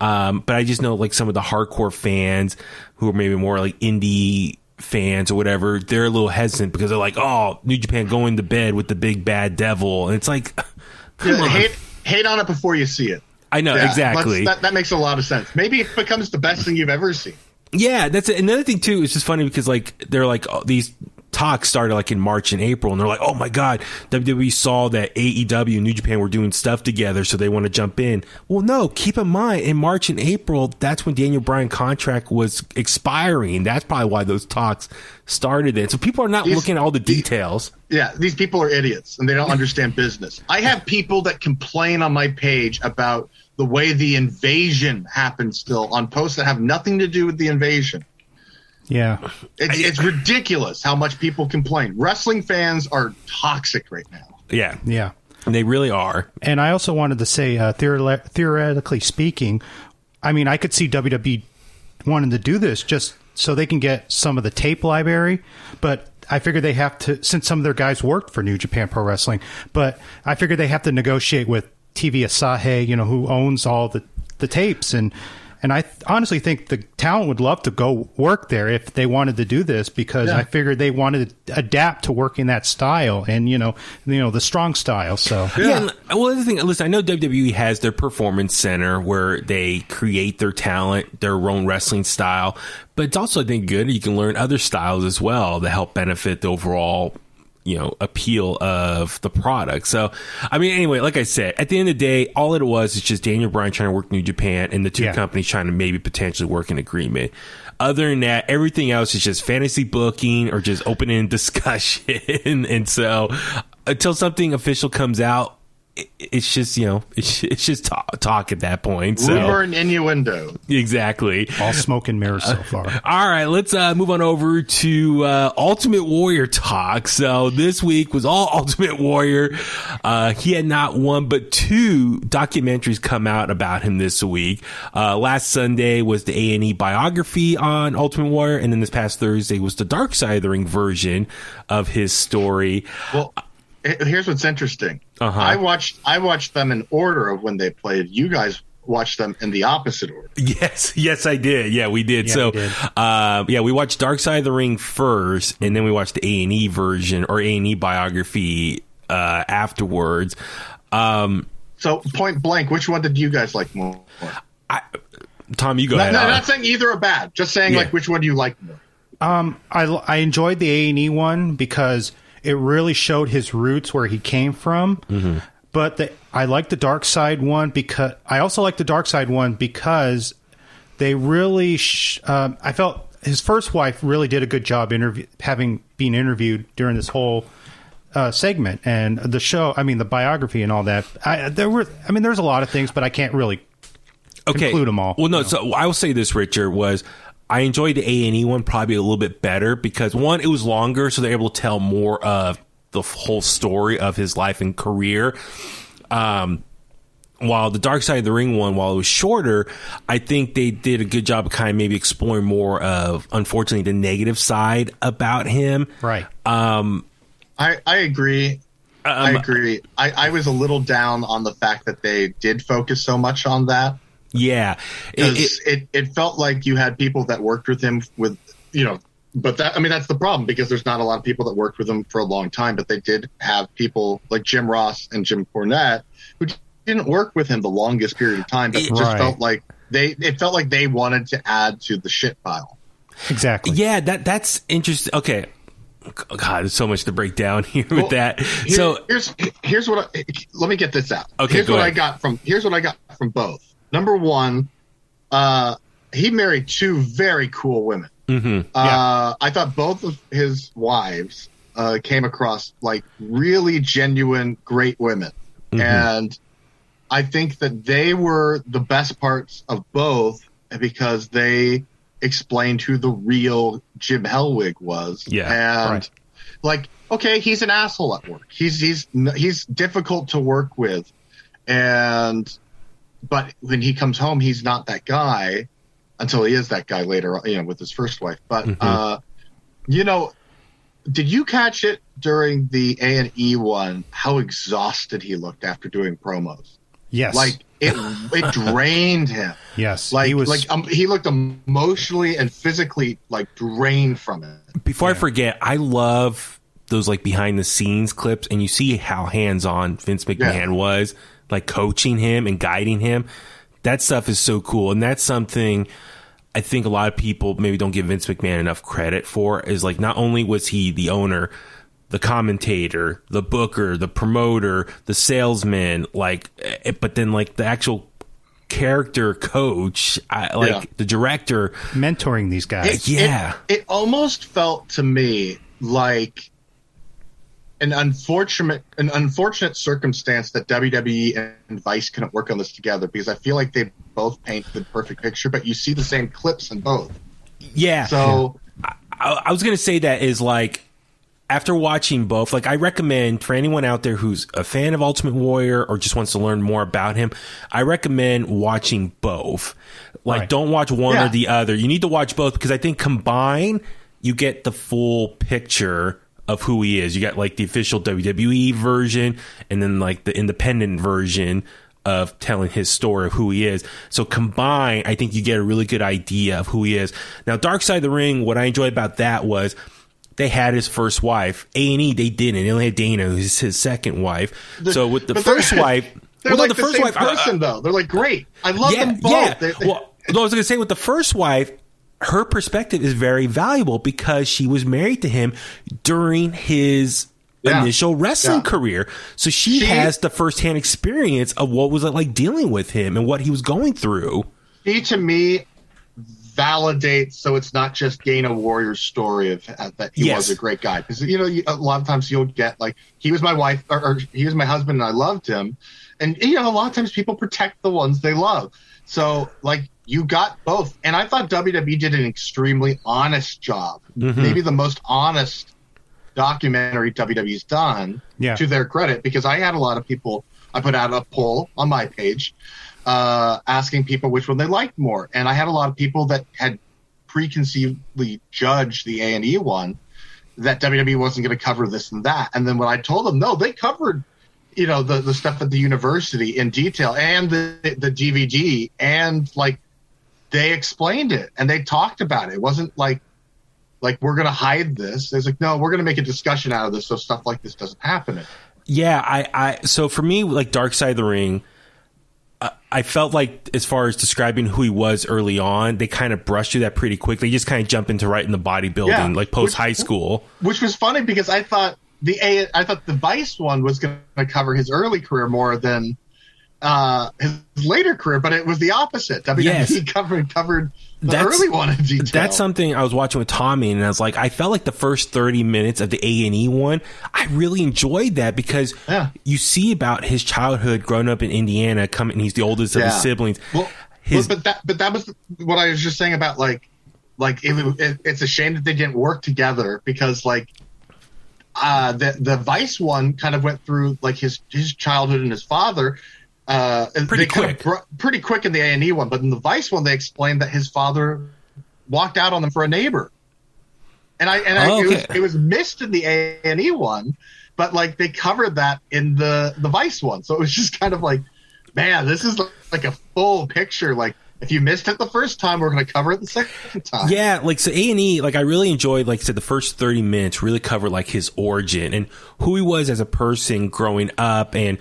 Um, but I just know like some of the hardcore fans who are maybe more like indie fans or whatever, they're a little hesitant because they're like, "Oh, New Japan going to bed with the big bad devil," and it's like, come Yeah, on. hate hate on it before you see it. I know Yeah, exactly. That, that makes a lot of sense. Maybe it becomes the best thing you've ever seen. Yeah, that's it. another thing too. It's just funny because like they're like oh, these talks started like in March and April, and they're like, "Oh my god, WWE saw that AEW and New Japan were doing stuff together, so they want to jump in." Well, no, keep in mind in March and April, that's when Daniel Bryan contract was expiring. That's probably why those talks started. Then, so people are not These- looking at all the these- details. Yeah, these people are idiots and they don't understand business. I have people that complain on my page about the way the invasion happened still on posts that have nothing to do with the invasion. Yeah. It's, it's ridiculous how much people complain. Wrestling fans are toxic right now. Yeah, Yeah. they really are. And I also wanted to say, uh, theore- theoretically speaking, I mean, I could see WWE wanting to do this just so they can get some of the tape library, but I figure they have to, since some of their guys worked for New Japan Pro Wrestling, but I figure they have to negotiate with TV Asahi, you know, who owns all the, the tapes. And, and I th- honestly think the talent would love to go work there if they wanted to do this because Yeah. I figured they wanted to adapt to working that style and, you know, you know, the strong style. So, Yeah. and- well, the other thing, listen, I know WWE has their performance center where they create their talent, their own wrestling style, but it's also, I think, good. You can learn other styles as well to help benefit the overall, you know, appeal of the product. So, I mean, anyway, like I said, at the end of the day, all it was is just Daniel Bryan trying to work New Japan and the two Yeah. companies trying to maybe potentially work an agreement. Other than that, everything else is just fantasy booking or just open opening discussion. and so until something official comes out, it's just, you know, it's, it's just talk, talk at that point. So Rumor and innuendo. exactly. all smoke and mirrors so far. All right, let's uh, move on over to uh, Ultimate Warrior talk. So this week was all Ultimate Warrior. Uh, he had not one but two documentaries come out about him this week. Uh, last Sunday was the A and E biography on Ultimate Warrior, and then this past Thursday was the Dark Side of the Ring version of his story. Well, he- here's what's interesting. Uh-huh. I watched I watched them in order of when they played. You guys watched them in the opposite order. Yes, yes, I did. Yeah, we did. Yeah, so, we did. Uh, yeah, we watched Dark Side of the Ring first, and then we watched the A and E version or A and E biography uh, afterwards. Um, So point blank, which one did you guys like more? I, Tom, you go No, ahead. no, I'll- not saying either are bad. Just saying Yeah. like which one do you like more? Um, I I enjoyed the A and E one because it really showed his roots where he came from. Mm-hmm. But the, I like the Dark Side one because I also like the Dark Side one because they really. Sh- um, I felt his first wife really did a good job interview having been interviewed during this whole. Uh, segment and the show, I mean the biography and all that. I, there were, I mean, there's a lot of things, but I can't really okay. them all, Well, no. you know. So I will say this, Richard was. I enjoyed the A and E one probably a little bit better because one, it was longer, so they're able to tell more of the whole story of his life and career. Um, while the Dark Side of the Ring one, while it was shorter, I think they did a good job of kind of maybe exploring more of, unfortunately, the negative side about him. right. Um, I, I agree. I um, agree. I, I was a little down on the fact that they did focus so much on that yeah, It- it- it, it, felt like you had people that worked with him with you know, but that I mean that's the problem because there's not a lot of people that worked with him for a long time, but they did have people like Jim Ross and Jim Cornette who didn't work with him the longest period of time, but it just Right. felt like they it felt like they wanted to add to the shit pile. Exactly. yeah, that that's interesting. Okay, God, there's so much to break down here with Well, that. Here- so here's here's what I, let me get this out. Okay, here's go what ahead. I got from here's what I got from both. Number one, uh, he married two very cool women. Mm-hmm. Uh, I thought both of his wives uh, came across like really genuine, great women, Mm-hmm. and I think that they were the best parts of both because they explained who the real Jim Hellwig was. Yeah, and right. like, okay, he's an asshole at work. He's he's he's difficult to work with, and but when he comes home, he's not that guy until he is that guy later, you know, with his first wife. But Mm-hmm. uh, you know, did you catch it during the A and E one? How exhausted he looked after doing promos. Yes. Like it, it drained him. yes. Like he was like um, he looked emotionally and physically like drained from it. Before I forget, I love those like behind the scenes clips, and you see how hands on Vince McMahon Yeah. was, like coaching him and guiding him. That stuff is so cool, and that's something I think a lot of people maybe don't give Vince McMahon enough credit for. Is like not only was he the owner, the commentator, the booker, the promoter, the salesman, like, eh, but then like the actual character coach, I, like Yeah. the director. mentoring these guys. It- Yeah. It, it almost felt to me like an unfortunate an unfortunate circumstance that WWE and Vice couldn't work on this together because I feel like they both paint the perfect picture, but you see the same clips in both. Yeah. So I, I was going to say that is like after watching both, like I recommend for anyone out there who's a fan of Ultimate Warrior or just wants to learn more about him, I recommend watching both. Like, Right. don't watch one Yeah. or the other. You need to watch both because I think combined, you get the full picture of who he is. You got like the official WWE version and then like the independent version of telling his story of who he is. So combined, I think you get a really good idea of who he is. Now, Dark Side of the Ring, what I enjoyed about that was they had his first wife. A and E, they didn't. They only had Dana, who's his second wife. so with the first wife, they're well, no, like the the, first same wife, I- person though. They're like great. I love yeah, them both. yeah. They- they- well, no, I was going to say with the first wife, her perspective is very valuable because she was married to him during his Yeah. initial wrestling Yeah. career. So she, She- has the firsthand experience of what was it like dealing with him and what he was going through. he to me validates so it's not just Dana Warrior's story of uh, that he Yes. was a great guy because you know a lot of times you'll get like he was my wife or, or he was my husband and I loved him and you know a lot of times people protect the ones they love so like you got both. And I thought WWE did an extremely honest job. Maybe the most honest documentary WWE's done Yeah. to their credit because I had a lot of people I put out a poll on my page uh, asking people which one they liked more, and I had a lot of people that had preconceivedly judged the A and E one that WWE wasn't going to cover this and that, and then when I told them no, they covered you know the the stuff at the university in detail and the the DVD and like they explained it and they talked about it. It wasn't like like we're going to hide this. It's like no, we're going to make a discussion out of this so stuff like this doesn't happen. Yeah, I, I so for me, like Dark Side of the Ring, I felt like as far as describing who he was early on, they kind of brushed through that pretty quick. They just kind of jump into right in the bodybuilding, Yeah. like post high school. which was funny because I thought the A, I thought the Vice one was going to cover his early career more than uh, his later career, but it was the opposite. WWE Yes. covered covered the That's- early one in detail. That's something I was watching with Tommy, and I was like, I felt like the first thirty minutes of the A and E one, I really enjoyed that because Yeah. you see about his childhood growing up in Indiana, coming. He's the oldest of his siblings. Well, His- but that but that was what I was just saying about like like it, it, it's a shame that they didn't work together because like uh the the Vice one kind of went through like his his childhood and his father uh Pretty they kind of quick. pretty quick in the A&E one but in the Vice one they explained that his father walked out on them for a neighbor and I and I, Oh, it, was, it was missed in the A&E one but like they covered that in the the Vice one so it was just kind of like man, this is like a full picture. Like, if you missed it the first time, we're going to cover it the second time. Yeah, like so A and E, like I really enjoyed, like I said, the first thirty minutes really covered like his origin and who he was as a person growing up, and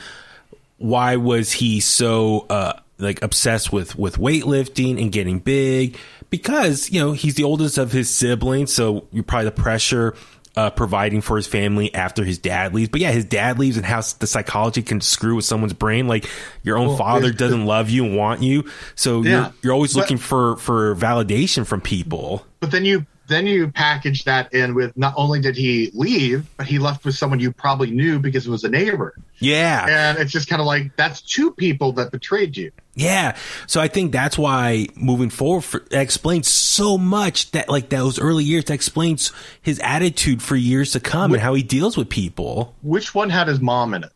why was he so uh like obsessed with with weightlifting and getting big? Because you know he's the oldest of his siblings, so you probably the pressure uh, providing for his family after his dad leaves. But yeah, his dad leaves and how the psychology can screw with someone's brain. Like your own Well, father doesn't love you and want you, so Yeah. you're you're always But- looking for for validation from people. But then you then you package that in with not only did he leave, but he left with someone you probably knew because it was a neighbor. Yeah, And it's just kind of like that's two people that betrayed you. Yeah. So I think that's why moving forward, for, that explains so much that like those early years, that explains his attitude for years to come and how he deals with people. Which one had his mom in it?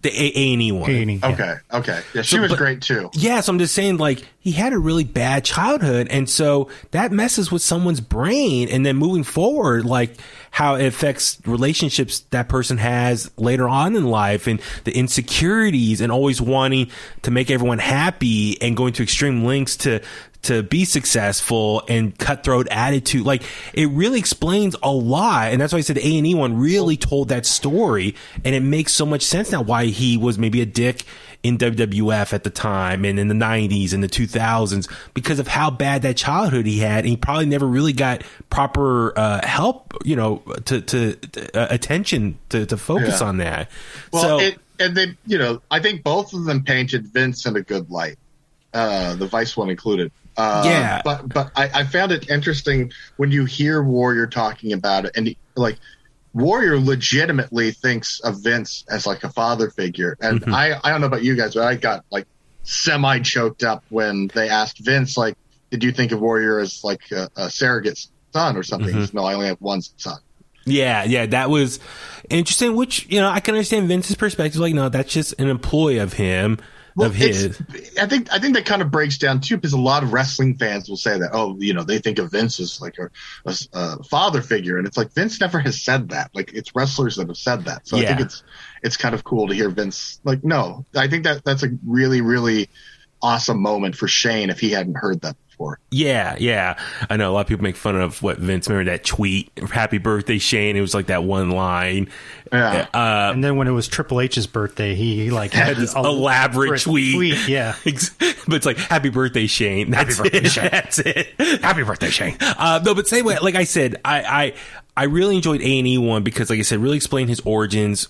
The A and E one. A&E, yeah. Okay, okay. Yeah, she So, was but- great too. Yeah, so I'm just saying, like, he had a really bad childhood, and so that messes with someone's brain. And then moving forward, like, how it affects relationships that person has later on in life, and the insecurities, and always wanting to make everyone happy, and going to extreme lengths to to be successful and cutthroat attitude. Like, it really explains a lot, and that's why I said A and E one really told that story, and it makes so much sense now why he was maybe a dick in WWF at the time and in the 90s and the 2000s because of how bad that childhood he had and he probably never really got proper uh, help you know to to uh, attention to, to focus Yeah. on that Well, so it, and they, you know, I think both of them painted Vince in a good light, uh, the Vice one included. Uh, Yeah. But but I, I found it interesting when you hear Warrior talking about it, and he, like Warrior legitimately thinks of Vince as like a father figure, and Mm-hmm. I I don't know about you guys, but I got like semi choked up when they asked Vince like, did you think of Warrior as like a, a surrogate son or something? Mm-hmm. No, I only have one son. yeah yeah that was interesting which you know I can understand Vince's perspective like no that's just an employee of him of his I think I think that kind of breaks down too, because a lot of wrestling fans will say that, oh, you know, they think of Vince as like a, a, a father figure, and it's like Vince never has said that. Like it's wrestlers that have said that. So I think it's it's kind of cool to hear Vince like, no, I think that that's a really really awesome moment for Shane if he hadn't heard that before. Yeah, yeah. I know a lot of people make fun of what Vince remember that tweet, "Happy birthday, Shane." It was like that one line. Yeah. Uh, And then when it was Triple H's birthday, he like had this a elaborate tweet. Yeah. but it's like "Happy birthday, Shane." That's Happy birthday, it. Shane. That's it. Happy birthday, Shane. Uh, no, but same way, like I said, I I, I really enjoyed A and E one because, like I said, really explained his origins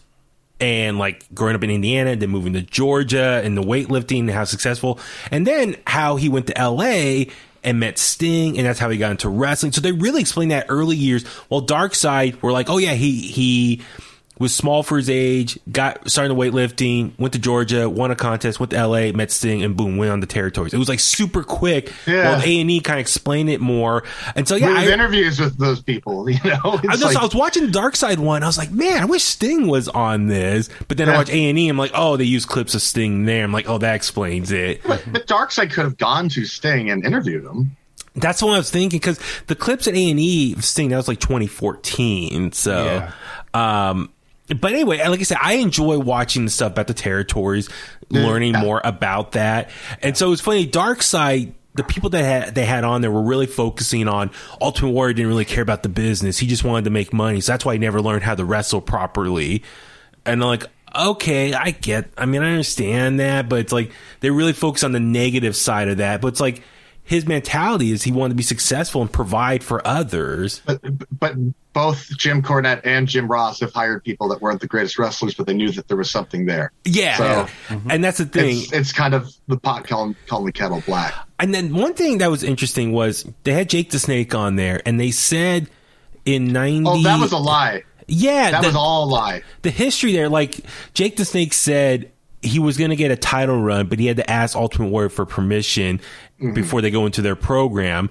and like growing up in Indiana, then moving to Georgia and the weightlifting and how successful, and then how he went to L.A. and met Sting, and that's how he got into wrestling. So they really explained that early years. While Dark Side were like, oh yeah, he he was small for his age, got started weightlifting, went to Georgia, won a contest, went to LA, met Sting, and boom, went on the territories. It was like super quick. Yeah. While A and E kind of explained it more, and so yeah, I, interviews with those people, you know, I, just, like- I was watching Dark Side one. I was like, man, I wish Sting was on this. But then I Yeah. watch A and E. I'm like, oh, they use clips of Sting there. I'm like, oh, that explains it. but, but Dark Side could have gone to Sting and interviewed him. That's what I was thinking because the clips at A and E of Sting that was like 2014. So, um, but anyway, like I said, I enjoy watching the stuff about the territories, learning more about that, and so it's funny. Dark Side. The people that had, they had on there were really focusing on Ultimate Warrior didn't really care about the business. He just wanted to make money. So that's why he never learned how to wrestle properly. And I'm like, okay, I get, I mean, I understand that, but it's like they really focus on the negative side of that. But it's like his mentality is he wanted to be successful and provide for others. But but both Jim Cornette and Jim Ross have hired people that weren't the greatest wrestlers, but they knew that there was something there. Yeah. So mm-hmm. And that's the thing. it's, it's kind of the pot calling, calling the kettle black. And then one thing that was interesting was they had Jake the Snake on there and they said in 90. Oh, that was a lie. Yeah. That the- was all a lie. the history there, like Jake the Snake said he was going to get a title run, but he had to ask Ultimate Warrior for permission before they go into their program.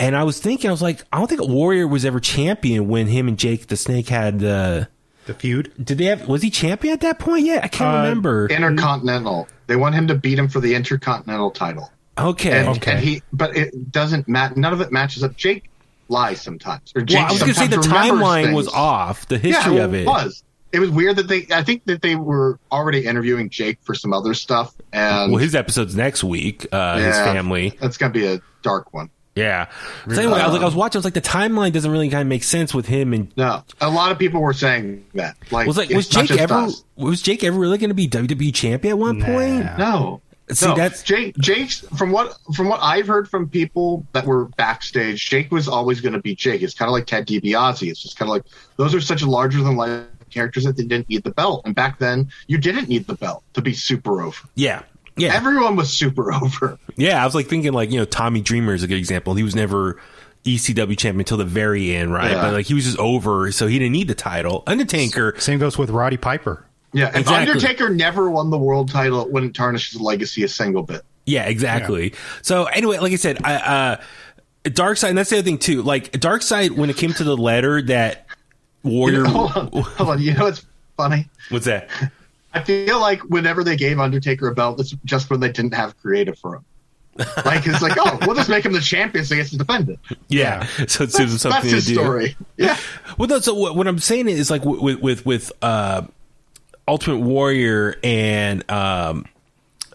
And I was thinking, I was like, I don't think Warrior was ever champion when him and Jake the Snake had the. The feud. Did they have? Was he champion at that point? Yeah, I can't Uh, remember. Intercontinental. They want him to beat him for the Intercontinental title. okay. And, Okay. and he, but it doesn't matter. None of it matches up. Jake lies sometimes. Or Jake well, I was going to say the sometimes remembers timeline was off. The Yeah, history of it it. was. It was weird that they. I think that they were already interviewing Jake for some other stuff, and Well, his episode's next week. Uh, His family. that's gonna be a dark one. Yeah. So anyway, I was like, I was watching. I was like, the timeline doesn't really kind of make sense with him and No, a lot of people were saying that. Like, was like was Jake ever us. was Jake ever really going to be WWE champion at one point? No, See, no, that's Jake. Jake's from what from what I've heard from people that were backstage. Jake was always going to be Jake. It's kind of like Ted DiBiase. It's just kind of like those are such larger than life characters that they didn't need the belt. And back then, you didn't need the belt to be super over. yeah, yeah, Everyone was super over. yeah. I was like thinking like you know Tommy Dreamer is a good example. He was never ECW champion until the very end, right? Yeah. But like he was just over, so he didn't need the title. Undertaker, Same goes with Roddy Piper. Yeah, and Exactly. Undertaker never won the world title. It wouldn't tarnish his legacy a single bit. Yeah, exactly. So anyway, like I said, I, uh, Dark Side. And that's the other thing too. Like Dark Side, when it came to the letter that Warrior, hold on, hold on. You know what's funny? what's that? I feel like whenever they gave Undertaker a belt, it's just when they didn't have creative for him. Like it's like, oh, we'll just make him the champion so he gets to defend it. Yeah, so it gives him That's, something that's his story. Yeah, Well, no, so what, what I'm saying is like with with with uh, Ultimate Warrior and um,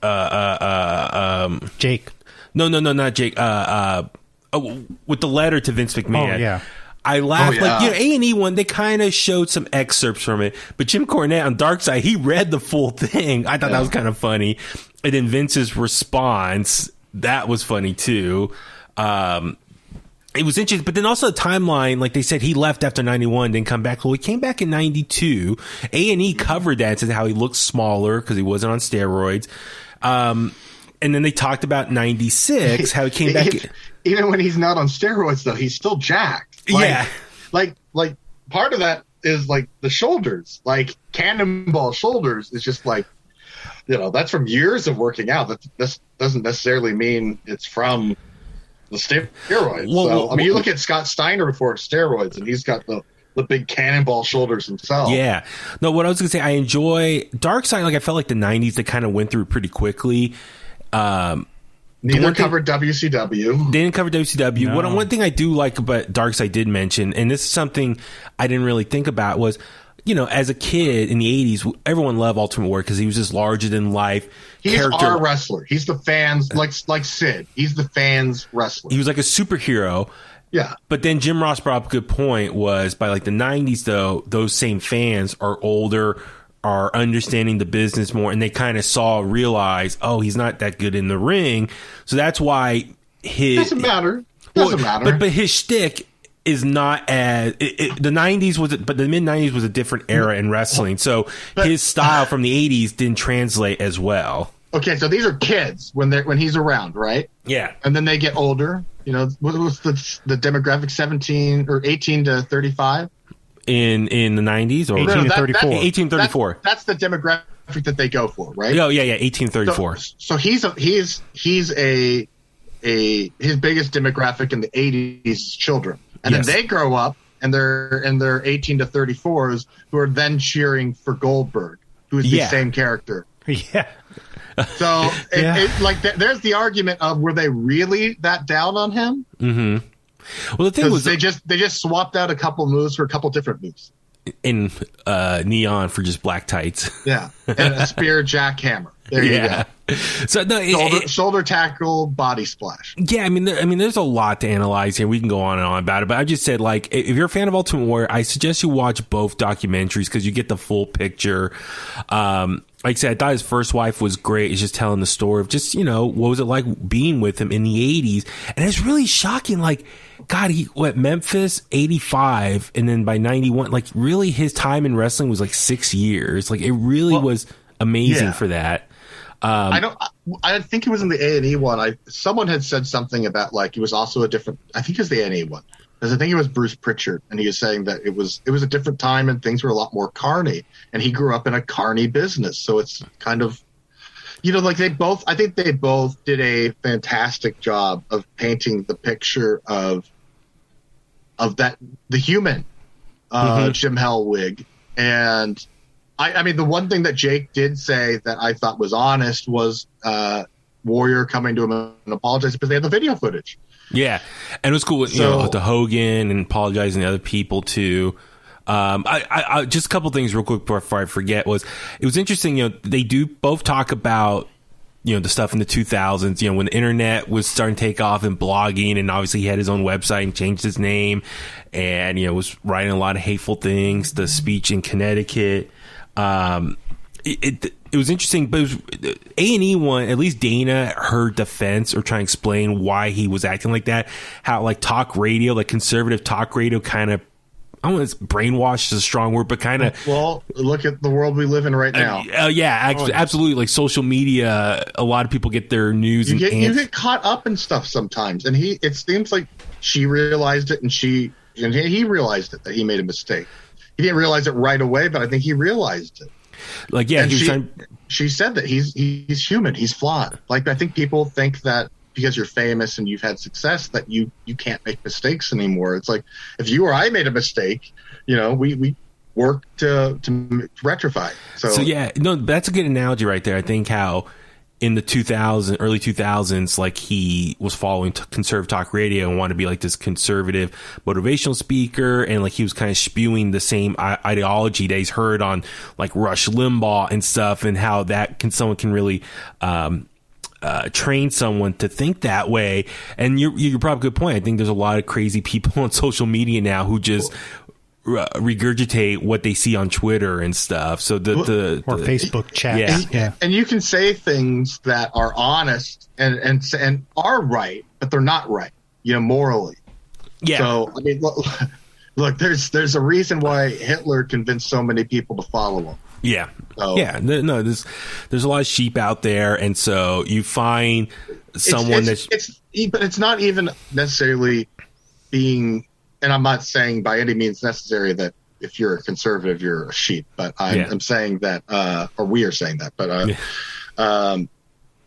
uh, uh, uh, um, Jake. no, no, no, not Jake. Uh, uh, oh, with the letter to Vince McMahon. Oh, yeah. I laughed Oh, yeah. like you know A and E one. They kind of showed some excerpts from it, but Jim Cornette on Dark Side he read the full thing. I thought that was kind of funny, and then Vince's response that was funny too. Um, it was interesting, but then also the timeline, like they said, he left after ninety one, didn't come back. Well, he came back in ninety two. A and E covered that and said how he looked smaller because he wasn't on steroids. Um, and then they talked about ninety six, how he came back. Even- even when he's not on steroids, though, he's still jacked. Like, Yeah. like like part of that is like the shoulders, like cannonball shoulders is just like. You know that's from years of working out. That this doesn't necessarily mean it's from the steroids. Well, so, well, I mean, you look at Scott Steiner before steroids, and he's got the the big cannonball shoulders himself. Yeah. No, what I was gonna say, I enjoy Dark Side. Like I felt like the '90s, they kind of went through pretty quickly. Um, Neither one thing- covered WCW. they didn't cover WCW. No. One, one thing I do like about Dark Side did mention, and this is something I didn't really think about, was you know, as a kid in the '80s, everyone loved Ultimate Warrior because he was just larger than life He's character. our wrestler. He's the fans, like like Sid. He's the fans wrestler. he was like a superhero. yeah, But then Jim Ross brought up a good point was by like the 90s though, those same fans are older, are understanding the business more, and they kind of saw, realize, oh, he's not that good in the ring. So that's why his. doesn't matter. Doesn't Well, matter. But, but his shtick is not as. It, it, the 90s was, but the mid 90s was a different era in wrestling. So his style from the 80s didn't translate as well. okay, so these are kids when they're when he's around, right? Yeah. And then they get older. You know, what was the the demographic? Seventeen or eighteen to thirty five. In in the 90s or 18 to 34. 1834. That's, that's the demographic that they go for, right? Oh, yeah, yeah, 1834. So, so he's a, he's he's a a his biggest demographic in the 80s is children, and Yes. then they grow up and they're and they're 18 to 34s who are then cheering for Goldberg, who's the Yeah. same character. Yeah. So it, Yeah. it, like th- there's the argument of were they really that down on him? Mm-hmm. Well, the thing was they just they just swapped out a couple moves for a couple different moves. in uh, neon for just black tights. Yeah, and a spear jackhammer. There you yeah. So no, it- Shoulder, it- shoulder tackle, body splash. yeah. I mean, there, I mean, there's a lot to analyze here. We can go on and on about it, but I just said like, if you're a fan of Ultimate Warrior, I suggest you watch both documentaries because you get the full picture. Um, like I said, I thought his first wife was great. It's just telling the story of just you know what was it like being with him in the '80s, and it's really shocking. Like, God, he went Memphis '85, and then by '91, like really his time in wrestling was like six years. Like it really was amazing yeah. for that. Um, I don't. I, I think it was in the A and E one. I someone had said something about like it was also a different. I think it was the A and E one because I think it was Bruce Pritchard, and he was saying that it was it was a different time and things were a lot more carny, and he grew up in a carny business, so it's kind of. You know, like they both, I think they both did a fantastic job of painting the picture of, of that the human, uh, Jim Hellwig, and I, I mean, the one thing that Jake did say that I thought was honest was uh, Warrior coming to him and apologizing because they had the video footage. Yeah, and it was cool. with So- know, to Hogan and apologizing to other people too. Um, I, I, I just a couple things real quick before I forget was it was interesting. You know, they do both talk about you know the stuff in the 2000s. You know, when the internet was starting to take off and blogging, and obviously he had his own website and changed his name, and you know was writing a lot of hateful things. The speech in Connecticut. Um, it, it it was interesting, but A and E one at least Dana her defense or trying to explain why he was acting like that. How like talk radio, like conservative talk radio, kind of. I don't know, it's brainwashed is a strong word, but kind of. Well, look at the world we live in right now. Uh, yeah, actually, absolutely. Like social media, a lot of people get their news. You and get you get caught up in stuff sometimes, and he. It seems like she realized it, and she and he realized it that he made a mistake. He didn't realize it right away, but I think he realized it. like yeah, she, trying. she said that he's he's human, he's flawed. Like I think people think that because you're famous and you've had success that you you can't make mistakes anymore. It's like if you or I made a mistake, you know, we we work to to rectify. So, So yeah, no, that's a good analogy right there. I think how in the 2000 early 2000s like he was following t- conservative talk radio and wanted to be like this conservative motivational speaker and like he was kind of spewing the same I- ideology that he's heard on like Rush Limbaugh and stuff and how that can someone can really um uh, train someone to think that way, and you're you're probably a good point. I think there's a lot of crazy people on social media now who just uh, regurgitate what they see on Twitter and stuff. So the the, or the- Facebook chat. Yeah. yeah. and you can say things that are honest and and and are right, but they're not right, you know, morally. yeah, So I mean, look, look, there's there's a reason why Hitler convinced so many people to follow him. Yeah, So- yeah. No, there's there's a lot of sheep out there, and so you find someone it's, that's it's, it's but it's not even necessarily being and i'm not saying by any means necessary that if you're a conservative you're a sheep but i'm, Yeah. I'm saying that uh or we are saying that but uh Yeah. um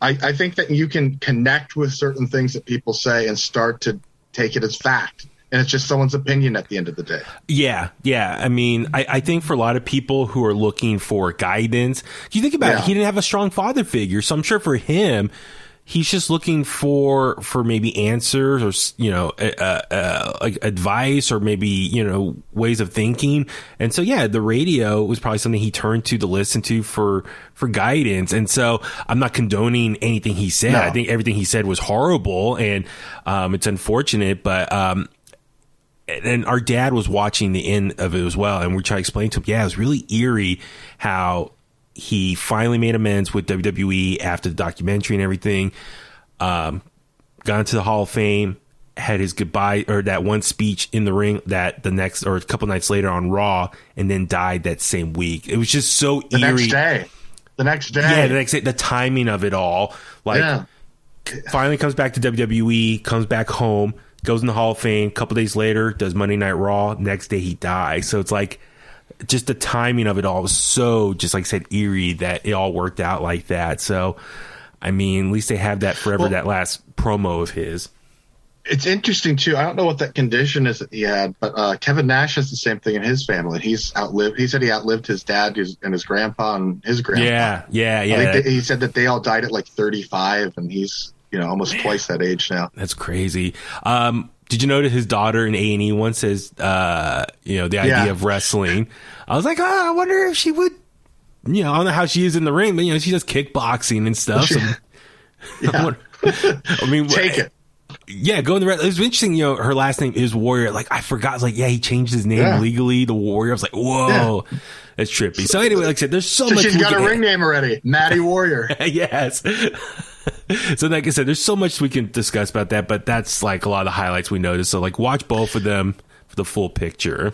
I, I think that you can connect with certain things that people say and start to take it as fact and it's just someone's opinion at the end of the day Yeah, yeah. I mean, I, I think for a lot of people who are looking for guidance, you think about it, he didn't have a strong father figure, so I'm sure for him, he's just looking for for maybe answers or you know uh, uh, like advice or maybe you know ways of thinking. And so yeah, the radio was probably something he turned to to listen to for for guidance. And so I'm not condoning anything he said. No. I think everything he said was horrible and um, it's unfortunate, but um, and our dad was watching the end of it as well, and we tried to explain to him, yeah, it was really eerie how he finally made amends with WWE after the documentary and everything. Um, got into the Hall of Fame, had his goodbye or that one speech in the ring that the next or a couple nights later on Raw, and then died that same week. It was just so the eerie. next day the next day Yeah, the next day, the timing of it all, like yeah finally comes back to WWE, comes back home, goes in the Hall of Fame. A couple days later, does Monday Night Raw. Next day, he dies. So it's like just the timing of it all was so, just like I said, eerie that it all worked out like that. So, I mean, at least they have that forever. Well- that last promo of his. it's interesting too. I don't know what that condition is that he had, but uh, Kevin Nash has the same thing in his family. He's outlived. He said he outlived his dad and his grandpa and his grandpa. Yeah, yeah, I yeah. think they, he said that they all died at like 35, and he's you know almost twice that age now. That's crazy. Um, did you notice his daughter in A and E once says, uh, you know, the idea Yeah. of wrestling? I was like, oh, I wonder if she would. You know, I don't know how she is in the ring, but you know, she does kickboxing and stuff. so- I I mean, Take it. Yeah, go in the red. It was interesting. You know, her last name is Warrior. Like I forgot. I was like, yeah, he changed his name Yeah. legally. The Warrior. I was like, whoa, that's trippy. So anyway, like I said, there's so, So much. she's we got a ring name already, Maddie Warrior. yes. so like I said, there's so much we can discuss about that, but that's like a lot of the highlights we noticed. So like watch both of them for the full picture.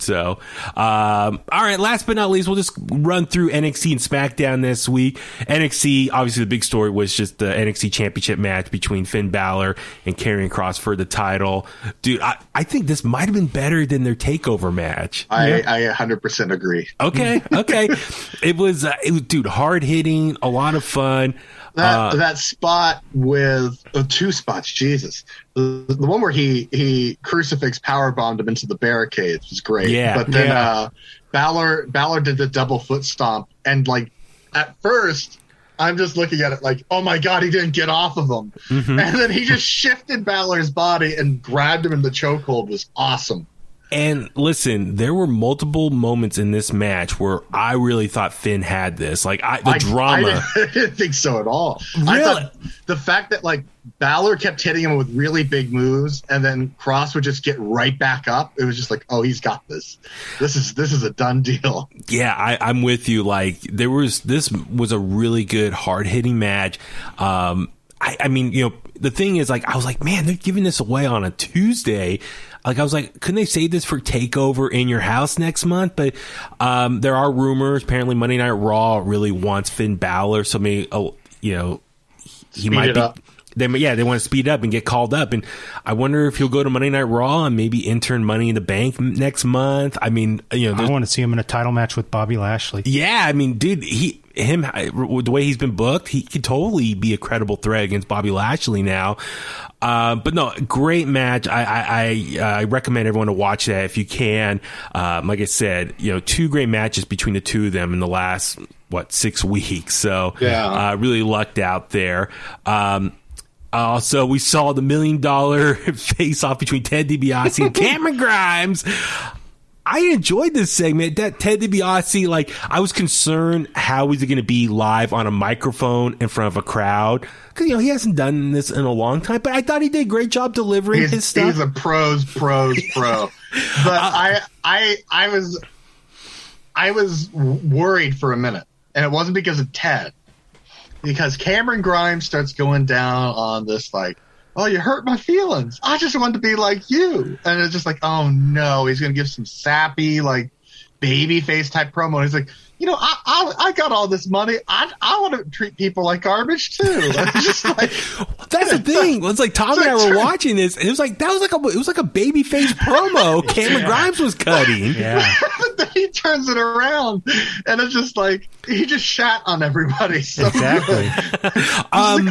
So, um, all right. Last but not least, we'll just run through NXT and SmackDown this week. NXT, obviously, the big story was just the NXT Championship match between Finn Balor and Karrion Cross for the title. Dude, I, I think this might have been better than their Takeover match. I, I 100% agree. Okay, okay. it was, uh, it was, dude, hard hitting, a lot of fun. That Uh, that spot with uh, two spots, Jesus, the, the one where he he crucifix power bombed him into the barricades was great. Yeah, but then yeah. uh, Balor Balor did the double foot stomp, and like at first. I'm just looking at it like, oh my god, he didn't get off of him, Mm-hmm. and then he just shifted Balor's body and grabbed him in the chokehold. Was awesome. And listen, there were multiple moments in this match where I really thought Finn had this. Like I, the I, drama. I didn't, didn't think so at all. I Really? thought the fact that like Balor kept hitting him with really big moves, and then Cross would just get right back up. It was just like, oh, he's got this. This is this is a done deal. Yeah, I, I'm with you. Like there was this was a really good hard hitting match. Um, I, I mean, you know, the thing is, like, I was like, man, they're giving this away on a Tuesday. Like, I was like, couldn't they save this for Takeover in your house next month? But um, there are rumors. Apparently, Monday Night Raw really wants Finn Balor, so maybe, oh, you know, he Speed might it be. up. They, yeah, they want to speed up and get called up, and I wonder if he'll go to Monday Night Raw and maybe intern Money in the Bank next month. I mean, you know, I want to see him in a title match with Bobby Lashley. yeah, I mean, dude, he him the way he's been booked, he could totally be a credible threat against Bobby Lashley now. Uh, but no, great match. I I, I, uh, I recommend everyone to watch that if you can. Um, like I said, you know, two great matches between the two of them in the last what six weeks. So Yeah. uh, really lucked out there. Um, also, we saw the million dollar face off between Ted DiBiase and Cameron Grimes. I enjoyed this segment. That Ted DiBiase, like, I was concerned how was he going to be live on a microphone in front of a crowd because you know he hasn't done this in a long time. But I thought he did a great job delivering his He's, stuff. he's a pros, pros, pro. But uh, I, I, I was, I was worried for a minute, and it wasn't because of Ted, because Cameron Grimes starts going down on this like, oh, you hurt my feelings. I just wanted to be like you, and it's just like, oh no, he's gonna give some sappy like baby face type promo. And he's like. You know, I, I I got all this money. I I want to treat people like garbage too. It's just like That's the thing. It's like Tom and I were watching this, and it was like that was like a it was like a baby face promo. Cameron Grimes was cutting. Yeah. But then he turns it around, and it's just like he just shat on everybody. So Exactly. Um,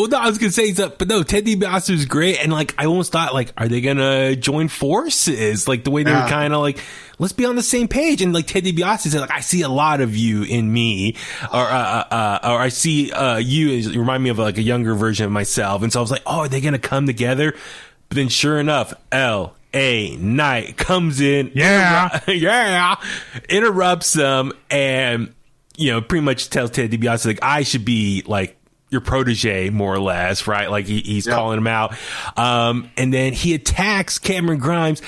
well, no, I was gonna say, so- but no, Ted DiBiase was great, and like I almost thought, like, are they gonna join forces? Like the way they were Yeah. kind of like, let's be on the same page. And like Ted DiBiase said, like, I see a lot of you in me, or uh, uh, uh, or I see uh, you. as- You remind me of like a younger version of myself, and so I was like, oh, are they gonna come together? But then, sure enough, L. A Knight comes in, Yeah. yeah, interrupts them, and you know, pretty much tells Ted DiBiase like I should be like your protege, more or less, right? Like he, he's Yeah. calling him out, um, and then he attacks Cameron Grimes.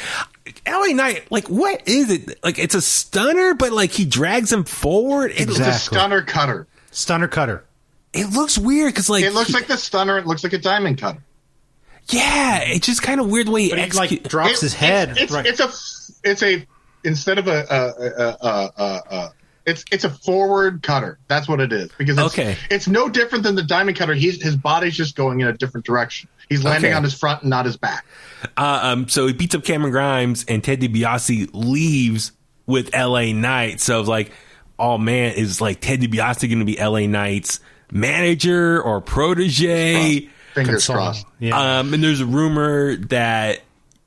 LA Knight, like, what is it? Like, it's a stunner, but like he drags him forward. It, it's a stunner cutter. Stunner cutter. it looks weird because, like, It looks he- like the stunner. It looks like a diamond cutter. yeah, it's just kind of weird the way he But he like execute- drops It- his head. It's, right. it's a it's a instead of a, a, a, a, a, a it's it's a forward cutter. That's what it is because it's, Okay. it's no different than the diamond cutter. He's his body's just going in a different direction. He's landing Okay. on his front and not his back. Uh, um, so he beats up Cameron Grimes, and Ted DiBiase leaves with LA Knight. So it's like, oh man, is like Ted DiBiase going to be LA Knight's manager or protege? Fingers Console. crossed. Yeah. Um, and there's a rumor that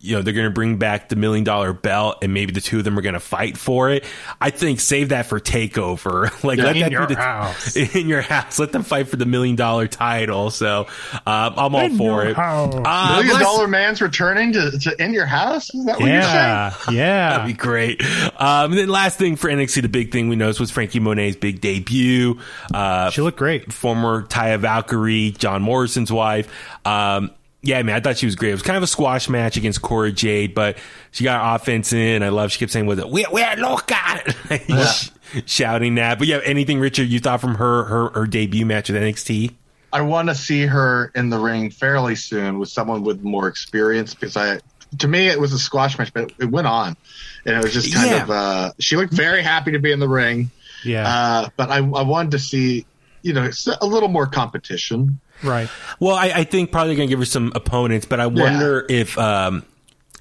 you know they're going to bring back the million dollar belt, and maybe the two of them are going to fight for it. I think save that for Takeover. like let In that your be the, house. in your house. Let them fight for the million dollar title. So um, I'm all In for it. Uh, Million let's- dollar man's returning to, to in your house. Is that what yeah. That'd be great. Um, and then last thing for NXT, the big thing we noticed was Frankie Monet's big debut. Uh, She looked great. former Taya Valkyrie, John Morrison's wife. Um, yeah, man, I thought she was great. It was kind of a squash match against Cora Jade, but she got offense in. I love she kept saying with it, we're, we're loca, shouting that. But yeah, anything, Richard, you thought from her, her, her debut match with NXT? I want to see her in the ring fairly soon with someone with more experience because I, to me, it was a squash match, but it went on, and it was just kind Yeah. of. Uh, she looked very happy to be in the ring, Yeah. uh, but I, I wanted to see, you know, a little more competition. Right. Well, I, I think probably going to give her some opponents, but I wonder if um,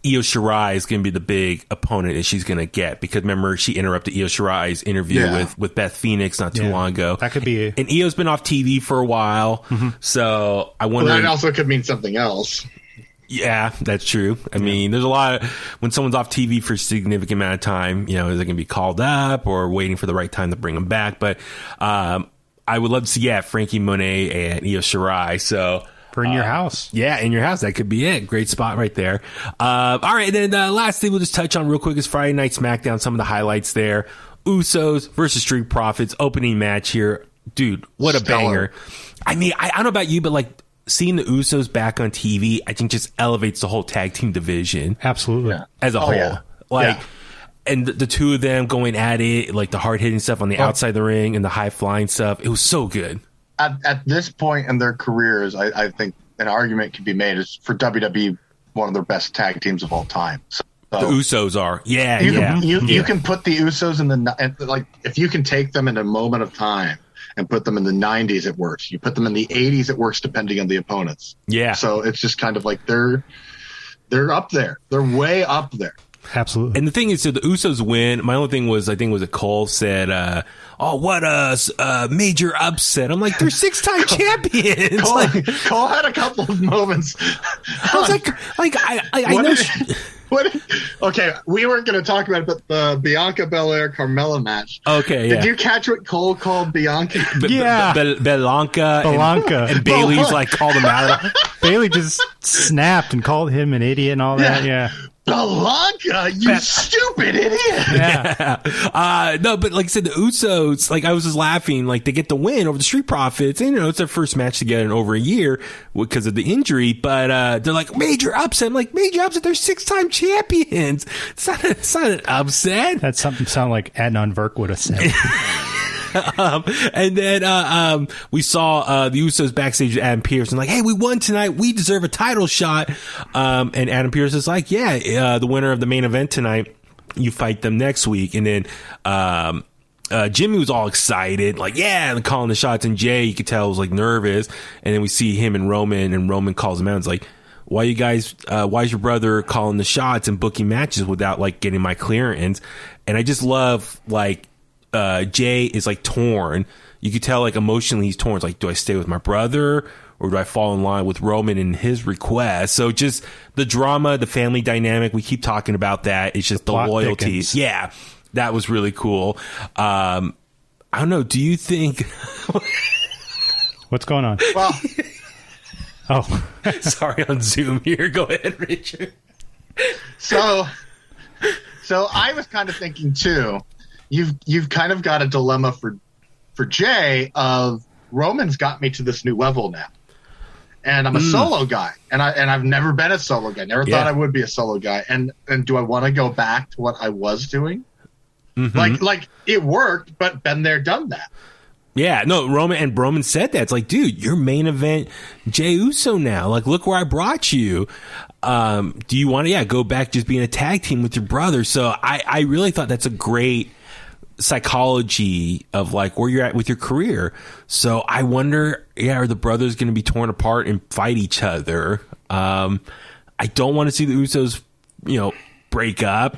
Io Shirai is going to be the big opponent that she's going to get because remember she interrupted Io Shirai's interview Yeah. with, with Beth Phoenix not too Yeah. long ago. That could be- And Io's been off TV for a while, so I Well, wonder. that also could mean something else. yeah, that's true. I mean, there's a lot of when someone's off TV for a significant amount of time. You know, is they going to be called up or waiting for the right time to bring them back? But um, I would love to see yeah Frankie Monet and Io Shirai. So for in your house. Yeah, in your house. That could be it. Great spot right there. Uh, all right. And then the last thing we'll just touch on real quick is Friday Night SmackDown. Some of the highlights there. Usos versus Street Profits opening match here. Dude, what a Stellar. banger. I mean, I, I don't know about you, but like seeing the Usos back on TV, I think just elevates the whole tag team division Absolutely. as a Oh, whole. yeah. Like, Yeah. And the, the two of them going at it, like the hard hitting stuff on the Oh. outside of the ring and the high flying stuff. It was so good. At, at this point in their careers, I, I think an argument can be made is for WWE one of their best tag teams of all time. So, The Usos are. Yeah, you yeah. can you, yeah. you can put the Usos in the and, like if you can take them in a moment of time and put them in the 90s it works. You put them in the 80s it works depending on the opponents. Yeah. So it's just kind of like they're they're up there. They're way up there. Absolutely. And the thing is, so the Usos win. My only thing was, I think, was that Cole said, uh, "Oh, what a uh, major upset!" I'm like, they're six time champions. Cole, like, Cole had a couple of moments. I was like, like I, I, I know. she- what? Okay, we weren't going to talk about it, but the Bianca Belair Carmella match. Okay, Did you catch what Cole called Bianca? B- Yeah. B- B- Belanca, Belanca. and, Bayley's like called him out. Bayley just snapped and called him an idiot and all that. Yeah. Belanca, you stupid idiot! Yeah. uh, no, but like I said, the Usos, like I was just laughing, like they get the win over the Street Profits, and you know it's their first match together in over a year because of the injury. But uh, they're like major upset. I'm like major upset. They're six time champions. It's not, it's not an upset. That's something sound like Adnan Virk would have said. um, and then uh, um, we saw uh, the Usos backstage with Adam Pearce and like, hey, we won tonight. We deserve a title shot. Um, and Adam Pearce is like, yeah, uh, the winner of the main event tonight, you fight them next week. And then um, uh, Jimmy was all excited, like, yeah, and calling the shots. And Jay, you could tell, was like nervous. And then we see him and Roman, and Roman calls him out. It's like, why you guys, uh, why is your brother calling the shots and booking matches without like getting my clearance? And I just love like, uh, Jay is like torn. You could tell like emotionally he's torn. It's like, do I stay with my brother or do I fall in line with Roman and his request? So just the drama, the family dynamic. We keep talking about that. It's just the, plot loyalty. thickens. Yeah. That was really cool. Um, I don't know. Do you think, What's going on? Well, Oh, sorry on Zoom here. Go ahead, Richard. so so I was kind of thinking too. You've you've kind of got a dilemma for for Jay of Roman's got me to this new level now. And I'm a solo guy, and I and I've never been a solo guy. Never Yeah. thought I would be a solo guy. And and do I want to go back to what I was doing? Like like it worked, but been there, done that. Yeah, no, Roman and Roman said that. It's like, dude, you're main event Jay Uso now. Like, look where I brought you. Um, do you want to, yeah, go back just being a tag team with your brother? So I, I really thought that's a great psychology of like where you're at with your career. So I wonder, yeah, are the brothers going to be torn apart and fight each other? Um, I don't want to see the Usos, you know, break up.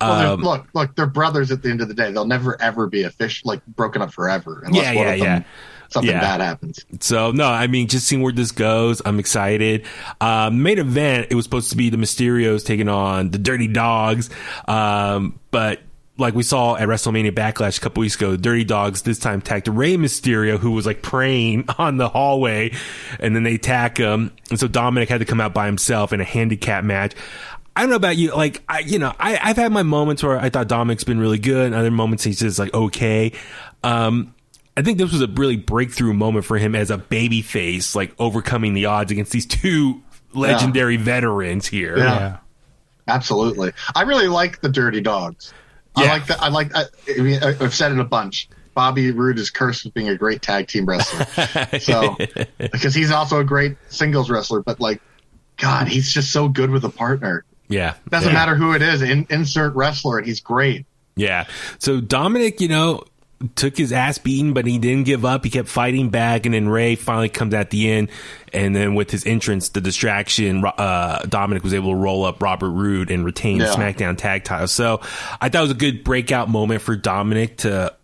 Well, Um, look, look, they're brothers at the end of the day. They'll never ever be official, like broken up forever, unless Yeah, one yeah, of them yeah. something Yeah. bad happens. So no, I mean, just seeing where this goes, I'm excited. Um, main event, it was supposed to be the Mysterios taking on the Dirty Dogs, um, but like we saw at WrestleMania Backlash a couple weeks ago, Dirty Dogs this time attacked Rey Mysterio, who was like praying on the hallway, and then they attack him, and so Dominik had to come out by himself in a handicap match. I don't know about you. Like, I, you know, I, I've had my moments where I thought Dominik's been really good, and other moments he's just like okay. Um, I think this was a really breakthrough moment for him as a baby face, like overcoming the odds against these two legendary veterans here. Yeah. yeah. Absolutely. I really like the Dirty Dogs. I like that. I like. I, I mean, I- I've said it a bunch. Bobby Roode is cursed with being a great tag team wrestler. so because he's also a great singles wrestler, but like, God, he's just so good with a partner. Yeah. Doesn't yeah. matter who it is. In, insert wrestler, and he's great. Yeah. So Dominik, you know, took his ass beaten, but he didn't give up. He kept fighting back, and then Rey finally comes at the end, and then with his entrance, the distraction, uh, Dominik was able to roll up Robert Roode and retain the Yeah. SmackDown tag title. So I thought it was a good breakout moment for Dominik to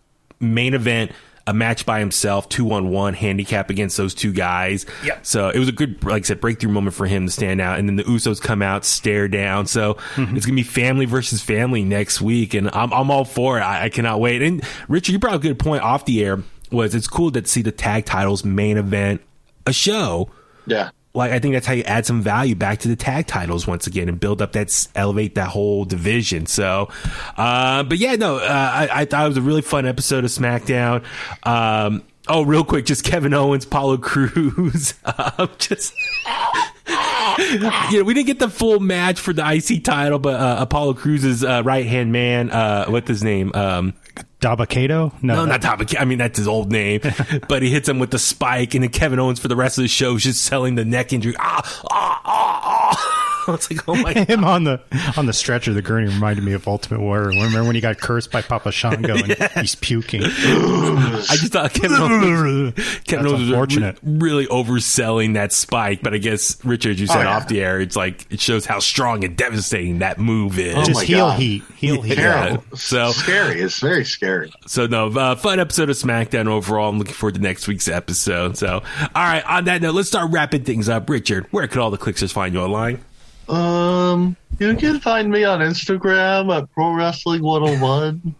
main event a match by himself, two on one handicap against those two guys. Yep. So it was a good, like I said, breakthrough moment for him to stand out. And then the Usos come out, stare down. So mm-hmm. it's gonna be family versus family next week, and I'm I'm all for it. I, I cannot wait. And Richard, you brought a good point off the air. Was it's cool to see the tag titles main event a show. Yeah. Like I think that's how you add some value back to the tag titles once again and build up that elevate that whole division. So, uh, but yeah, no, uh, I, I thought it was a really fun episode of SmackDown. Um, oh, real quick, just Kevin Owens, Paulo Crews, um, just. yeah, we didn't get the full match for the IC title, but uh, Apollo Crews's uh, right hand man, uh, what's his name? Um, Dabba-Kato? no, no, not Top. I mean, that's his old name. but he hits him with the spike, and then Kevin Owens for the rest of the show is just selling the neck injury. Ah, ah, ah, ah. It's like, oh my god. him on the on the stretcher. The gurney reminded me of Ultimate Warrior. Remember when he got cursed by Papa Shango and he's puking? I just thought Kevin Owens, Kevin Owens was re- really overselling that spike. But I guess Richard, you said Oh, yeah. off the air, it's like it shows how strong and devastating that move is. Oh Just my heel God. heat, heel heat. Yeah. So- scary. It's very scary. So no, uh, fun episode of SmackDown overall. I'm looking forward to next week's episode. So, all right. On that note, let's start wrapping things up. Richard, where could all the clickers find you online? Um, you can find me on Instagram at Pro Wrestling 101.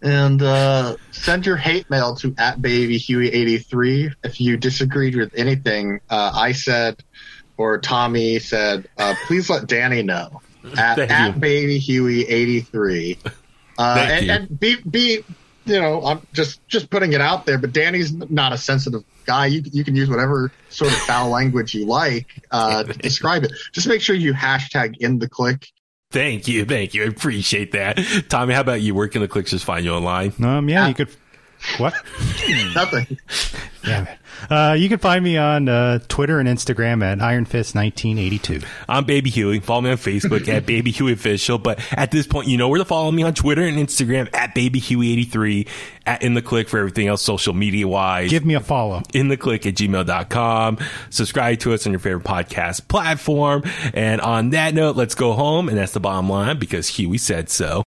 and uh, send your hate mail to at baby Huey83 if you disagreed with anything uh, I said or Tommy said. Uh, please let Danny know at, at you. baby Huey83. Uh, and, and be be you know I'm just just putting it out there, but Danny's not a sensitive guy. You you can use whatever sort of foul language you like uh, to describe it. Just make sure you hashtag in the click. Thank you, thank you. I appreciate that. Tommy, how about you? Where can the clickers find you online? Um, yeah, you could. What? Nothing. Damn it. Uh, you can find me on uh, Twitter and Instagram at IronFist1982. I'm Baby Huey. Follow me on Facebook at Baby Huey Official. But at this point, you know where to follow me on Twitter and Instagram at Baby Huey83 at In the Click for everything else social media wise. Give me a follow. in the click at gmail.com. Subscribe to us on your favorite podcast platform. And on that note, let's go home. And that's the bottom line because Huey said so.